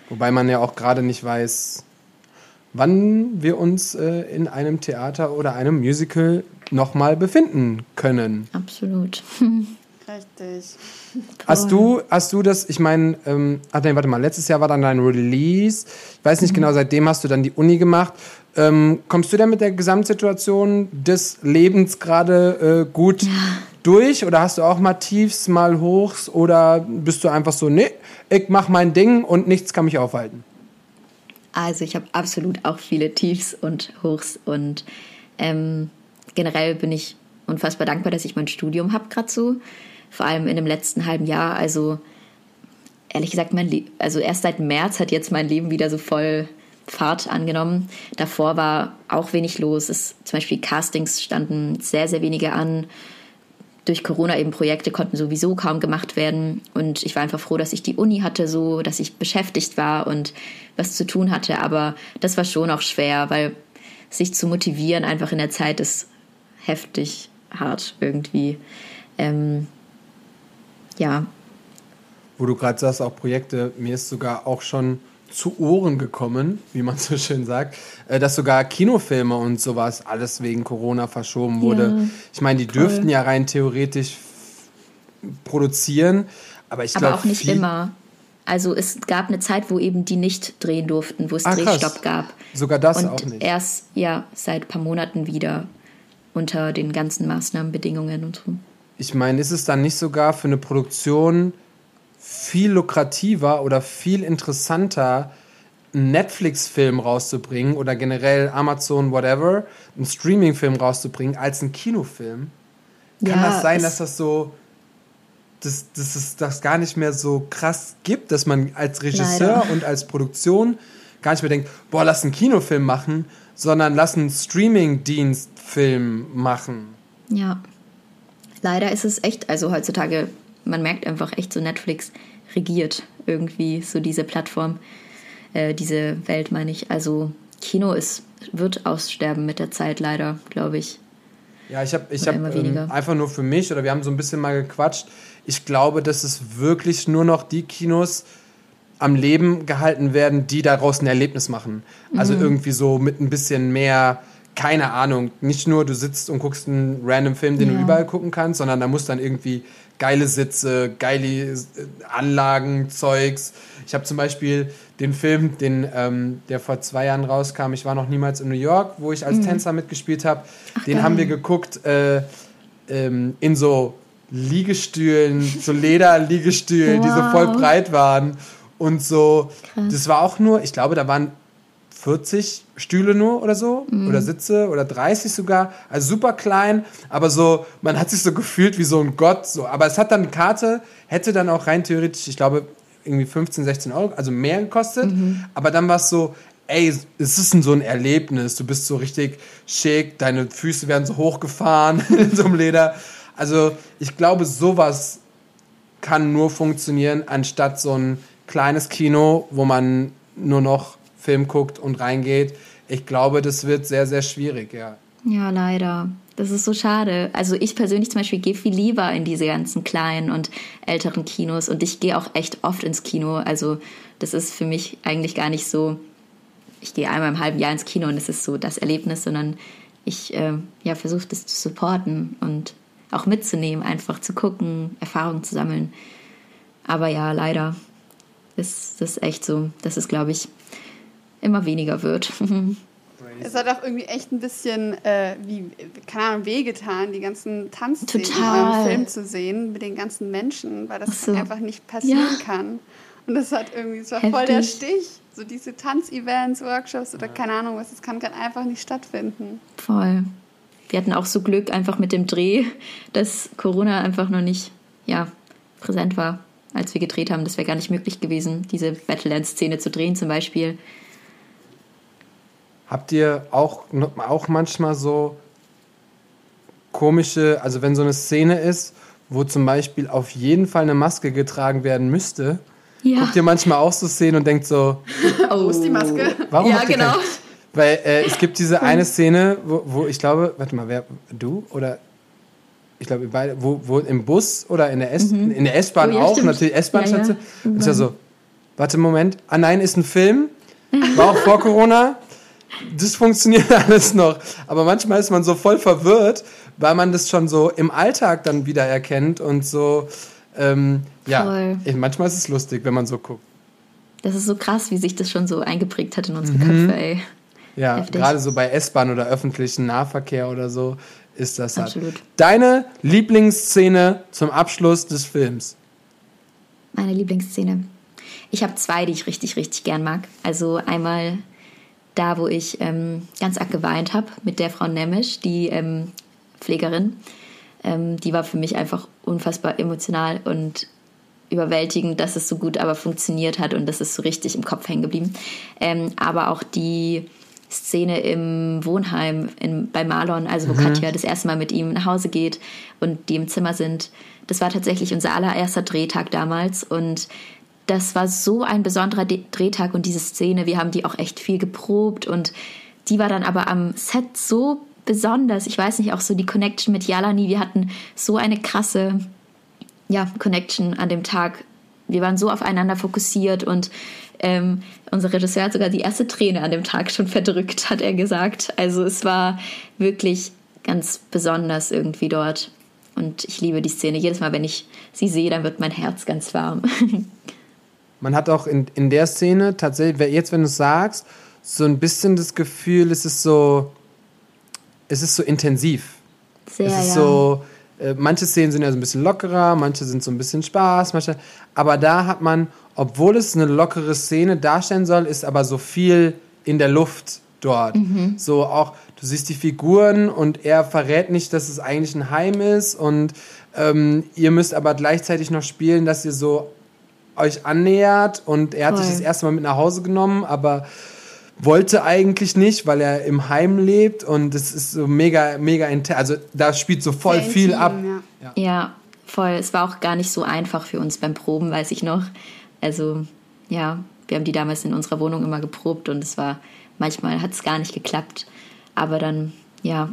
Wobei man ja auch gerade nicht weiß, wann wir uns äh, in einem Theater oder einem Musical nochmal befinden können. Absolut. Richtig. Hast du, hast du das, ich meine, ähm, ach nee, warte mal, letztes Jahr war dann dein Release. Ich weiß nicht genau, seitdem hast du dann die Uni gemacht. Ähm, kommst du denn mit der Gesamtsituation des Lebens gerade äh, gut durch? Oder hast du auch mal Tiefs, mal Hochs? Oder bist du einfach so, nee, ich mach mein Ding und nichts kann mich aufhalten? Also ich habe absolut auch viele Tiefs und Hochs und ähm, generell bin ich unfassbar dankbar, dass ich mein Studium habe gerade so. Vor allem in dem letzten halben Jahr. Also ehrlich gesagt, mein Le also erst seit März hat jetzt mein Leben wieder so voll Fahrt angenommen. Davor war auch wenig los. Es, zum Beispiel Castings standen sehr, sehr wenige an. Durch Corona eben Projekte konnten sowieso kaum gemacht werden. Und ich war einfach froh, dass ich die Uni hatte, so, dass ich beschäftigt war und was zu tun hatte. Aber das war schon auch schwer, weil sich zu motivieren einfach in der Zeit ist heftig hart irgendwie. Ähm, ja. Wo du gerade sagst, auch Projekte, mir ist sogar auch schon zu Ohren gekommen, wie man so schön sagt, äh, dass sogar Kinofilme und sowas alles wegen Corona verschoben wurde. Ja, ich meine, die dürften voll. ja rein theoretisch produzieren, aber ich glaube. Aber auch nicht immer. Also es gab eine Zeit, wo eben die nicht drehen durften, wo es ah, Drehstopp gab. Sogar das und auch nicht. Erst ja seit ein paar Monaten wieder unter den ganzen Maßnahmenbedingungen und so. Ich meine, ist es dann nicht sogar für eine Produktion viel lukrativer oder viel interessanter, einen Netflix-Film rauszubringen oder generell Amazon, whatever, einen Streaming-Film rauszubringen, als einen Kinofilm? Kann ja, das sein, dass das so, dass, dass es das gar nicht mehr so krass gibt, dass man als Regisseur Leider. und als Produktion gar nicht mehr denkt, boah, lass einen Kinofilm machen, sondern lass einen Streaming-Dienst-Film machen? Ja. Leider ist es echt, also heutzutage man merkt einfach echt so, Netflix regiert irgendwie so diese Plattform, äh, diese Welt, meine ich. Also Kino ist, wird aussterben mit der Zeit leider, glaube ich. Ja, ich habe ich hab, ähm, einfach nur für mich, oder wir haben so ein bisschen mal gequatscht, ich glaube, dass es wirklich nur noch die Kinos am Leben gehalten werden, die daraus ein Erlebnis machen. Also mhm. irgendwie so mit ein bisschen mehr keine Ahnung, nicht nur du sitzt und guckst einen random Film, den ja. du überall gucken kannst, sondern da muss dann irgendwie geile Sitze, geile äh, Anlagen, Zeugs. Ich habe zum Beispiel den Film, den, ähm, der vor zwei Jahren rauskam, ich war noch niemals in New York, wo ich als mhm. Tänzer mitgespielt habe. Den geil. haben wir geguckt äh, ähm, in so Liegestühlen, so Lederliegestühlen, wow. die so voll breit waren. Und so, Krass. das war auch nur, ich glaube, da waren 40 Stühle nur oder so mhm. oder Sitze oder 30 sogar, also super klein, aber so man hat sich so gefühlt wie so ein Gott so, aber es hat dann eine Karte, hätte dann auch rein theoretisch, ich glaube irgendwie 15, 16 Euro, also mehr gekostet, mhm. aber dann war es so, ey, es ist so ein Erlebnis, du bist so richtig schick, deine Füße werden so hochgefahren in so einem Leder, also ich glaube sowas kann nur funktionieren anstatt so ein kleines Kino, wo man nur noch Film guckt und reingeht. Ich glaube, das wird sehr, sehr schwierig, ja. Ja, leider. Das ist so schade. Also ich persönlich zum Beispiel gehe viel lieber in diese ganzen kleinen und älteren Kinos und ich gehe auch echt oft ins Kino. Also das ist für mich eigentlich gar nicht so, ich gehe einmal im halben Jahr ins Kino und es ist so das Erlebnis, sondern ich äh, ja, versuche das zu supporten und auch mitzunehmen, einfach zu gucken, Erfahrungen zu sammeln. Aber ja, leider ist das echt so. Das ist, glaube ich, immer weniger wird. Es hat auch irgendwie echt ein bisschen, äh, wie, keine Ahnung, wehgetan, die ganzen Tanzszenen im Film zu sehen mit den ganzen Menschen, weil das so. einfach nicht passieren ja. kann. Und das hat irgendwie, es war Heftig. voll der Stich. So diese Tanzevents, Workshops oder keine Ahnung was, das kann gerade einfach nicht stattfinden. Voll. Wir hatten auch so Glück einfach mit dem Dreh, dass Corona einfach noch nicht, ja, präsent war, als wir gedreht haben. Das wäre gar nicht möglich gewesen, diese Battleland-Szene zu drehen zum Beispiel Habt ihr auch, auch manchmal so komische, also wenn so eine Szene ist, wo zum Beispiel auf jeden Fall eine Maske getragen werden müsste, ja. guckt ihr manchmal auch so Szenen und denkt so, oh. wo ist die Maske? Warum ja, genau. Kein, weil äh, es gibt diese eine Szene, wo, wo, ich glaube, warte mal, wer, du oder ich glaube, beide, wo, wo im Bus oder in der S, mhm. in der S-Bahn oh, ja, auch, stimmt. natürlich S-Bahn-Station. Ja, ja. Und ich so, warte, Moment. Ah nein, ist ein Film. War auch vor Corona. Das funktioniert alles noch. Aber manchmal ist man so voll verwirrt, weil man das schon so im Alltag dann wieder erkennt und so. Ähm, ja, Voll. manchmal ist es lustig, wenn man so guckt. Das ist so krass, wie sich das schon so eingeprägt hat in unsere Mhm. Köpfe, ey. Ja, Heftig. gerade so bei S-Bahn oder öffentlichen Nahverkehr oder so ist das halt. Absolut. Deine Lieblingsszene zum Abschluss des Films? Meine Lieblingsszene. Ich habe zwei, die ich richtig, richtig gern mag. Also einmal da, wo ich ähm, ganz arg geweint habe mit der Frau Nemisch, die ähm, Pflegerin. Ähm, die war für mich einfach unfassbar emotional und überwältigend, dass es so gut aber funktioniert hat und das ist so richtig im Kopf hängen geblieben. Ähm, aber auch die Szene im Wohnheim in, bei Marlon, also wo Katja das erste Mal mit ihm nach Hause geht und die im Zimmer sind. Das war tatsächlich unser allererster Drehtag damals und das war so ein besonderer De Drehtag und diese Szene, wir haben die auch echt viel geprobt und die war dann aber am Set so besonders. Ich weiß nicht, auch so die Connection mit Jalani, wir hatten so eine krasse ja, Connection an dem Tag. Wir waren so aufeinander fokussiert und ähm, unser Regisseur hat sogar die erste Träne an dem Tag schon verdrückt, hat er gesagt. Also es war wirklich ganz besonders irgendwie dort. Und ich liebe die Szene. Jedes Mal, wenn ich sie sehe, dann wird mein Herz ganz warm. Man hat auch in, in der Szene tatsächlich, jetzt wenn du es sagst, so ein bisschen das Gefühl, es ist so, es ist so intensiv. Sehr, es ist ja. so, äh, manche Szenen sind ja so ein bisschen lockerer, manche sind so ein bisschen Spaß, manche, aber da hat man, obwohl es eine lockere Szene darstellen soll, ist aber so viel in der Luft dort. Mhm. So auch, du siehst die Figuren und er verrät nicht, dass es eigentlich ein Heim ist und ähm, ihr müsst aber gleichzeitig noch spielen, dass ihr so euch annähert und er hat sich Voll. das erste Mal mit nach Hause genommen, aber wollte eigentlich nicht, weil er im Heim lebt und es ist so mega, mega intens. Also da spielt so voll Sehr viel intim, ab. ja. Ja, voll. Es war auch gar nicht so einfach für uns beim Proben, weiß ich noch. Also, ja, wir haben die damals in unserer Wohnung immer geprobt und es war, manchmal hat es gar nicht geklappt. Aber dann, ja,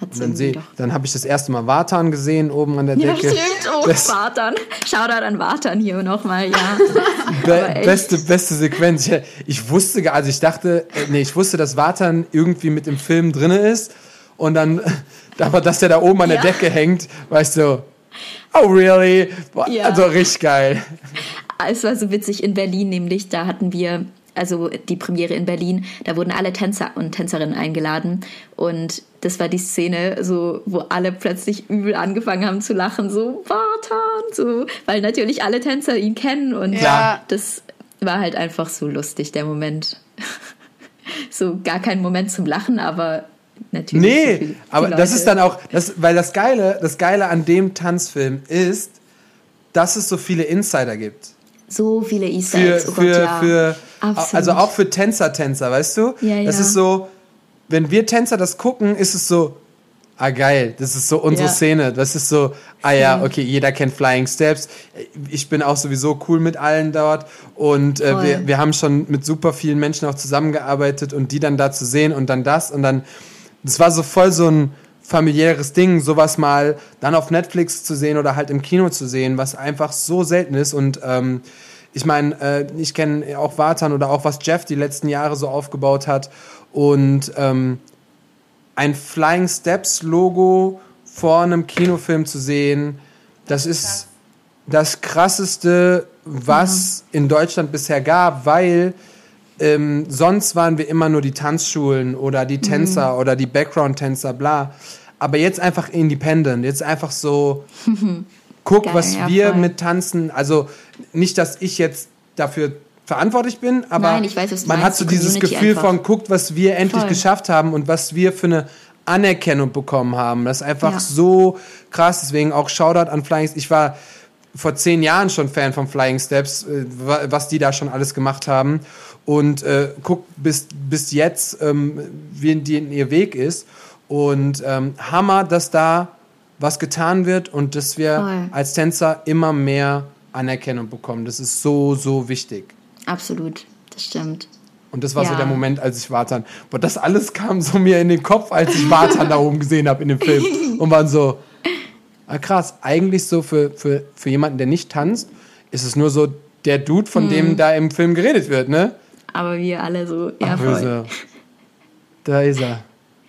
hat es Dann, seh- doch. dann habe ich das erste Mal Vatan gesehen oben an der Ja, Decke. stimmt. Oh, Das- Wartan. Shoutout an Wartan hier nochmal, ja. Be beste, beste Sequenz. Ich, ich wusste, also ich dachte, äh, nee, ich wusste, dass Vatan irgendwie mit im Film drin ist und dann, aber dass der da oben an der Ja. Decke hängt, weißt du, oh really? Boah, Ja. Also richtig geil. Es war so witzig in Berlin, nämlich da hatten wir also die Premiere in Berlin, da wurden alle Tänzer und Tänzerinnen eingeladen und das war die Szene, so wo alle plötzlich übel angefangen haben zu lachen, so Bartan, so, weil natürlich alle Tänzer ihn kennen und Ja. das war halt einfach so lustig der Moment. so gar kein Moment zum Lachen, aber natürlich. so Nee, viel- die aber das Leute- ist dann auch, das, weil das Geile, das Geile an dem Tanzfilm ist, dass es so viele Insider gibt. so viele Easter Für, Eggs, oh Gott, für, ja. für, Absolut. also auch für Tänzer, Tänzer, weißt du? Ja, Das ja. ist so, wenn wir Tänzer das gucken, ist es so, ah geil, das ist so unsere Ja. Szene. Das ist so, ah ja, Voll. okay, jeder kennt Flying Steps. Ich bin auch sowieso cool mit allen dort und äh, wir, wir haben schon mit super vielen Menschen auch zusammengearbeitet und die dann da zu sehen und dann das und dann, das war so voll so ein familiäres Ding, sowas mal dann auf Netflix zu sehen oder halt im Kino zu sehen, was einfach so selten ist und ähm, ich meine, äh, ich kenne auch Vatan oder auch was Jeff die letzten Jahre so aufgebaut hat und ähm, ein Flying Steps Logo vor einem Kinofilm zu sehen, das ist das krasseste, was in Deutschland bisher gab, weil ähm, sonst waren wir immer nur die Tanzschulen oder die Tänzer oder die Background-Tänzer, bla. Aber jetzt einfach independent, jetzt einfach so, guck, Geil, was ja, wir voll. mit Tanzen, also nicht, dass ich jetzt dafür verantwortlich bin, aber Nein, weiß, man hat so die dieses Community Gefühl einfach. von, guckt, was wir endlich Voll. geschafft haben und was wir für eine Anerkennung bekommen haben. Das ist einfach Ja. so krass. Deswegen auch Shoutout an Flying. Ich war vor zehn Jahren schon Fan von Flying Steps, äh, wa- was die da schon alles gemacht haben. Und äh, guck bis, bis jetzt, ähm, wie die in ihr Weg ist. Und ähm, Hammer, dass da was getan wird und dass wir Voll. als Tänzer immer mehr Anerkennung bekommen. Das ist so, so wichtig. Absolut, das stimmt. Und das war so Ja. der Moment, als ich Vatan. Boah, das alles kam so mir in den Kopf, als ich Vatan da oben gesehen habe in dem Film. Und waren so, ah, krass, eigentlich so für, für, für jemanden, der nicht tanzt, ist es nur so der Dude, von Mhm. dem da im Film geredet wird, ne? Aber wir alle so, ja, Ach, voll. böse. Da ist er.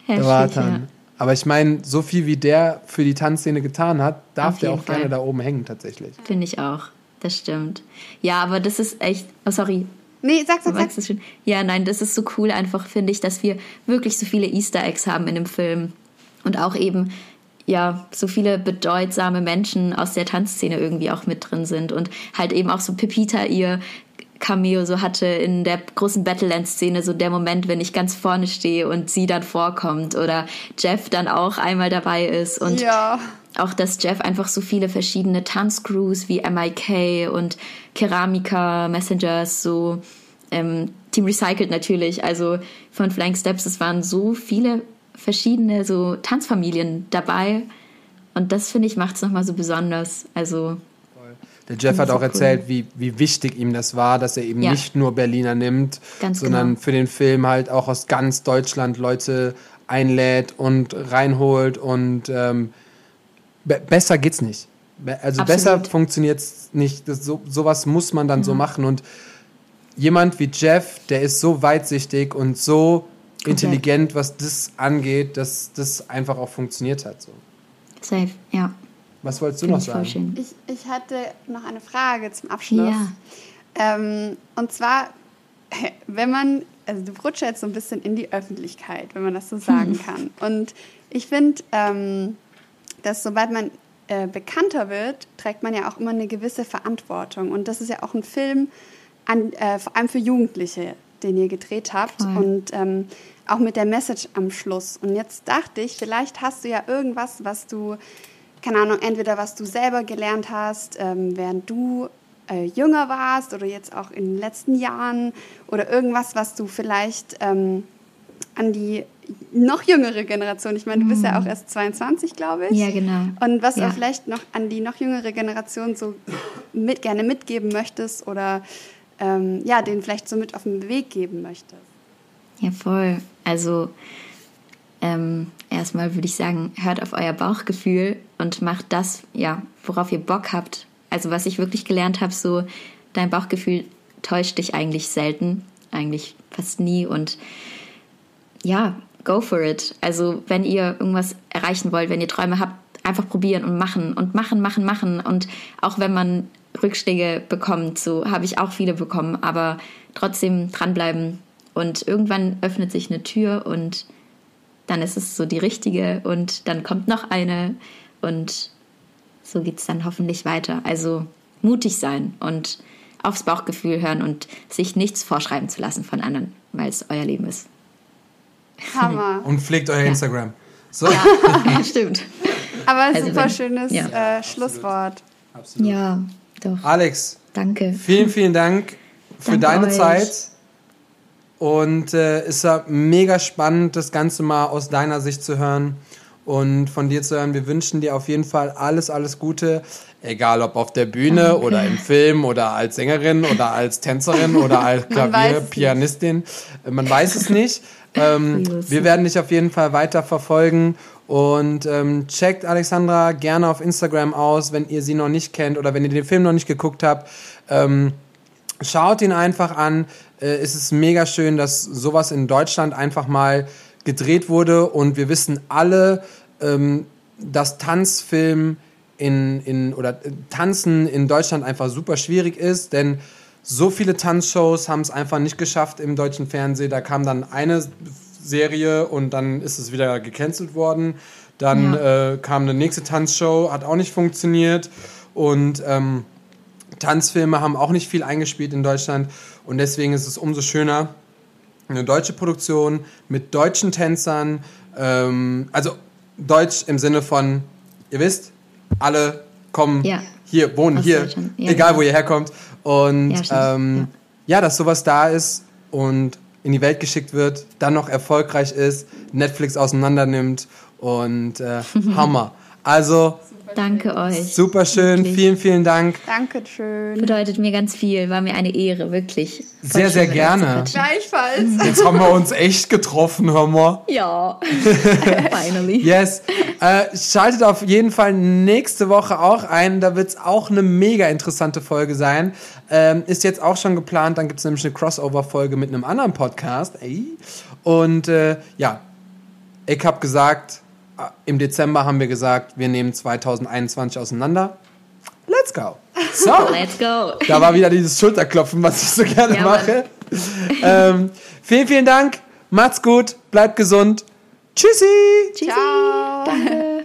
Der Vatan. ja. Aber ich meine, so viel wie der für die Tanzszene getan hat, darf der auch gerne Fall. da oben hängen tatsächlich. Finde ich auch. Das stimmt. Ja, aber das ist echt. Oh, sorry. Nee, sag, Du sag, sag. es schon. Ja, nein, das ist so cool einfach, finde ich, dass wir wirklich so viele Easter Eggs haben in dem Film. Und auch eben, ja, so viele bedeutsame Menschen aus der Tanzszene irgendwie auch mit drin sind. Und halt eben auch so Pepita ihr Cameo so hatte in der großen Battleland-Szene, so der Moment, wenn ich ganz vorne stehe und sie dann vorkommt. Oder Jeff dann auch einmal dabei ist. Und Ja. Auch, dass Jeff einfach so viele verschiedene Tanzcrews wie MIK und Keramika, Messengers, so ähm, Team Recycled natürlich, also von Flying Steps, es waren so viele verschiedene so Tanzfamilien dabei und das finde ich macht es nochmal so besonders. Also Der Jeff hat auch so cool. erzählt, wie, wie wichtig ihm das war, dass er eben Ja. nicht nur Berliner nimmt, Ganz sondern genau. für den Film halt auch aus ganz Deutschland Leute einlädt und reinholt und ähm, be besser geht's nicht. Be also Absolut. besser funktioniert's nicht. Das, so, sowas muss man dann so machen und jemand wie Jeff, der ist so weitsichtig und so intelligent, was das angeht, dass das einfach auch funktioniert hat. So. safe, ja. Was wolltest du Finde noch sagen? Ich, ich hatte noch eine Frage zum Abschluss. Ja. Ähm, und zwar, wenn man, also du rutschst jetzt so ein bisschen in die Öffentlichkeit, wenn man das so sagen kann. Und ich finde, ähm, dass sobald man äh, bekannter wird, trägt man ja auch immer eine gewisse Verantwortung. Und das ist ja auch ein Film, an, äh, vor allem für Jugendliche, den ihr gedreht habt. Voll. Und ähm, auch mit der Message am Schluss. Und jetzt dachte ich, vielleicht hast du ja irgendwas, was du, keine Ahnung, entweder was du selber gelernt hast, ähm, während du äh, jünger warst oder jetzt auch in den letzten Jahren oder irgendwas, was du vielleicht ähm, an die noch jüngere Generation, ich meine, du bist ja auch erst 22, glaube ich. Mhm. Ja, genau. Und was Ja. du vielleicht noch an die noch jüngere Generation so mit, gerne mitgeben möchtest oder ähm, ja, denen vielleicht so mit auf den Weg geben möchtest. Ja, voll. Also ähm, erstmal würde ich sagen, hört auf euer Bauchgefühl und macht das, ja, worauf ihr Bock habt. Also was ich wirklich gelernt habe, so dein Bauchgefühl täuscht dich eigentlich selten, eigentlich fast nie und ja, go for it. Also wenn ihr irgendwas erreichen wollt, wenn ihr Träume habt, einfach probieren und machen und machen, machen, machen. Und auch wenn man Rückschläge bekommt, so habe ich auch viele bekommen, aber trotzdem dranbleiben. Und irgendwann öffnet sich eine Tür und dann ist es so die richtige und dann kommt noch eine und so geht es dann hoffentlich weiter. Also mutig sein und aufs Bauchgefühl hören und sich nichts vorschreiben zu lassen von anderen, weil es euer Leben ist. Hammer. Und pflegt euer Instagram. So. Ja, stimmt. Aber ein Also super wenn- schönes ja. äh, Schlusswort. Absolut. Ja, doch. Alex, Danke. vielen, vielen Dank für Danke deine euch. Zeit. Und äh, ist ja mega spannend, das Ganze mal aus deiner Sicht zu hören und von dir zu hören. Wir wünschen dir auf jeden Fall alles, alles Gute. Egal ob auf der Bühne Danke. oder im Film oder als Sängerin oder als Tänzerin oder als. Klavierpianistin. Äh, Man weiß es nicht. Ähm, We will see. wir werden dich auf jeden Fall weiter verfolgen. Und ähm, checkt Alexandra gerne auf Instagram aus, wenn ihr sie noch nicht kennt oder wenn ihr den Film noch nicht geguckt habt. Ähm, Schaut ihn einfach an. Äh, es ist mega schön, dass sowas in Deutschland einfach mal gedreht wurde. Und wir wissen alle, ähm, dass Tanzfilm in, in oder äh, Tanzen in Deutschland einfach super schwierig ist, denn so viele Tanzshows haben es einfach nicht geschafft im deutschen Fernsehen. Da kam dann eine Serie und dann ist es wieder gecancelt worden. Dann äh, kam eine nächste Tanzshow, hat auch nicht funktioniert. Und ähm, Tanzfilme haben auch nicht viel eingespielt in Deutschland und deswegen ist es umso schöner, eine deutsche Produktion mit deutschen Tänzern, ähm, also deutsch im Sinne von, ihr wisst, alle kommen Ja. hier, wohnen Aus hier. Ja, egal wo ihr herkommt. Und Ja, ähm, ja. dass sowas da ist und in die Welt geschickt wird, dann noch erfolgreich ist, Netflix auseinander nimmt und äh, Hammer. Also Danke euch. Super schön, Wirklich. vielen, vielen Dank. Dankeschön. Bedeutet mir ganz viel, war mir eine Ehre, wirklich. Voll Sehr, schön, sehr gerne. Gleichfalls. Jetzt haben wir uns echt getroffen, hör mal. Ja, finally. Yes. Äh, schaltet auf jeden Fall nächste Woche auch ein. Da wird es auch eine mega interessante Folge sein. Ähm, ist jetzt auch schon geplant. Dann gibt es nämlich eine Crossover-Folge mit einem anderen Podcast. Ey. Und äh, ja, ich habe gesagt, im Dezember haben wir gesagt, wir nehmen 2021 auseinander. Let's go. So. Let's go. Da war wieder dieses Schulterklopfen, was ich so gerne Ja, mache. Ähm, vielen, vielen Dank. Macht's gut. Bleibt gesund. Tschüssi. Tschüssi. Ciao. Danke.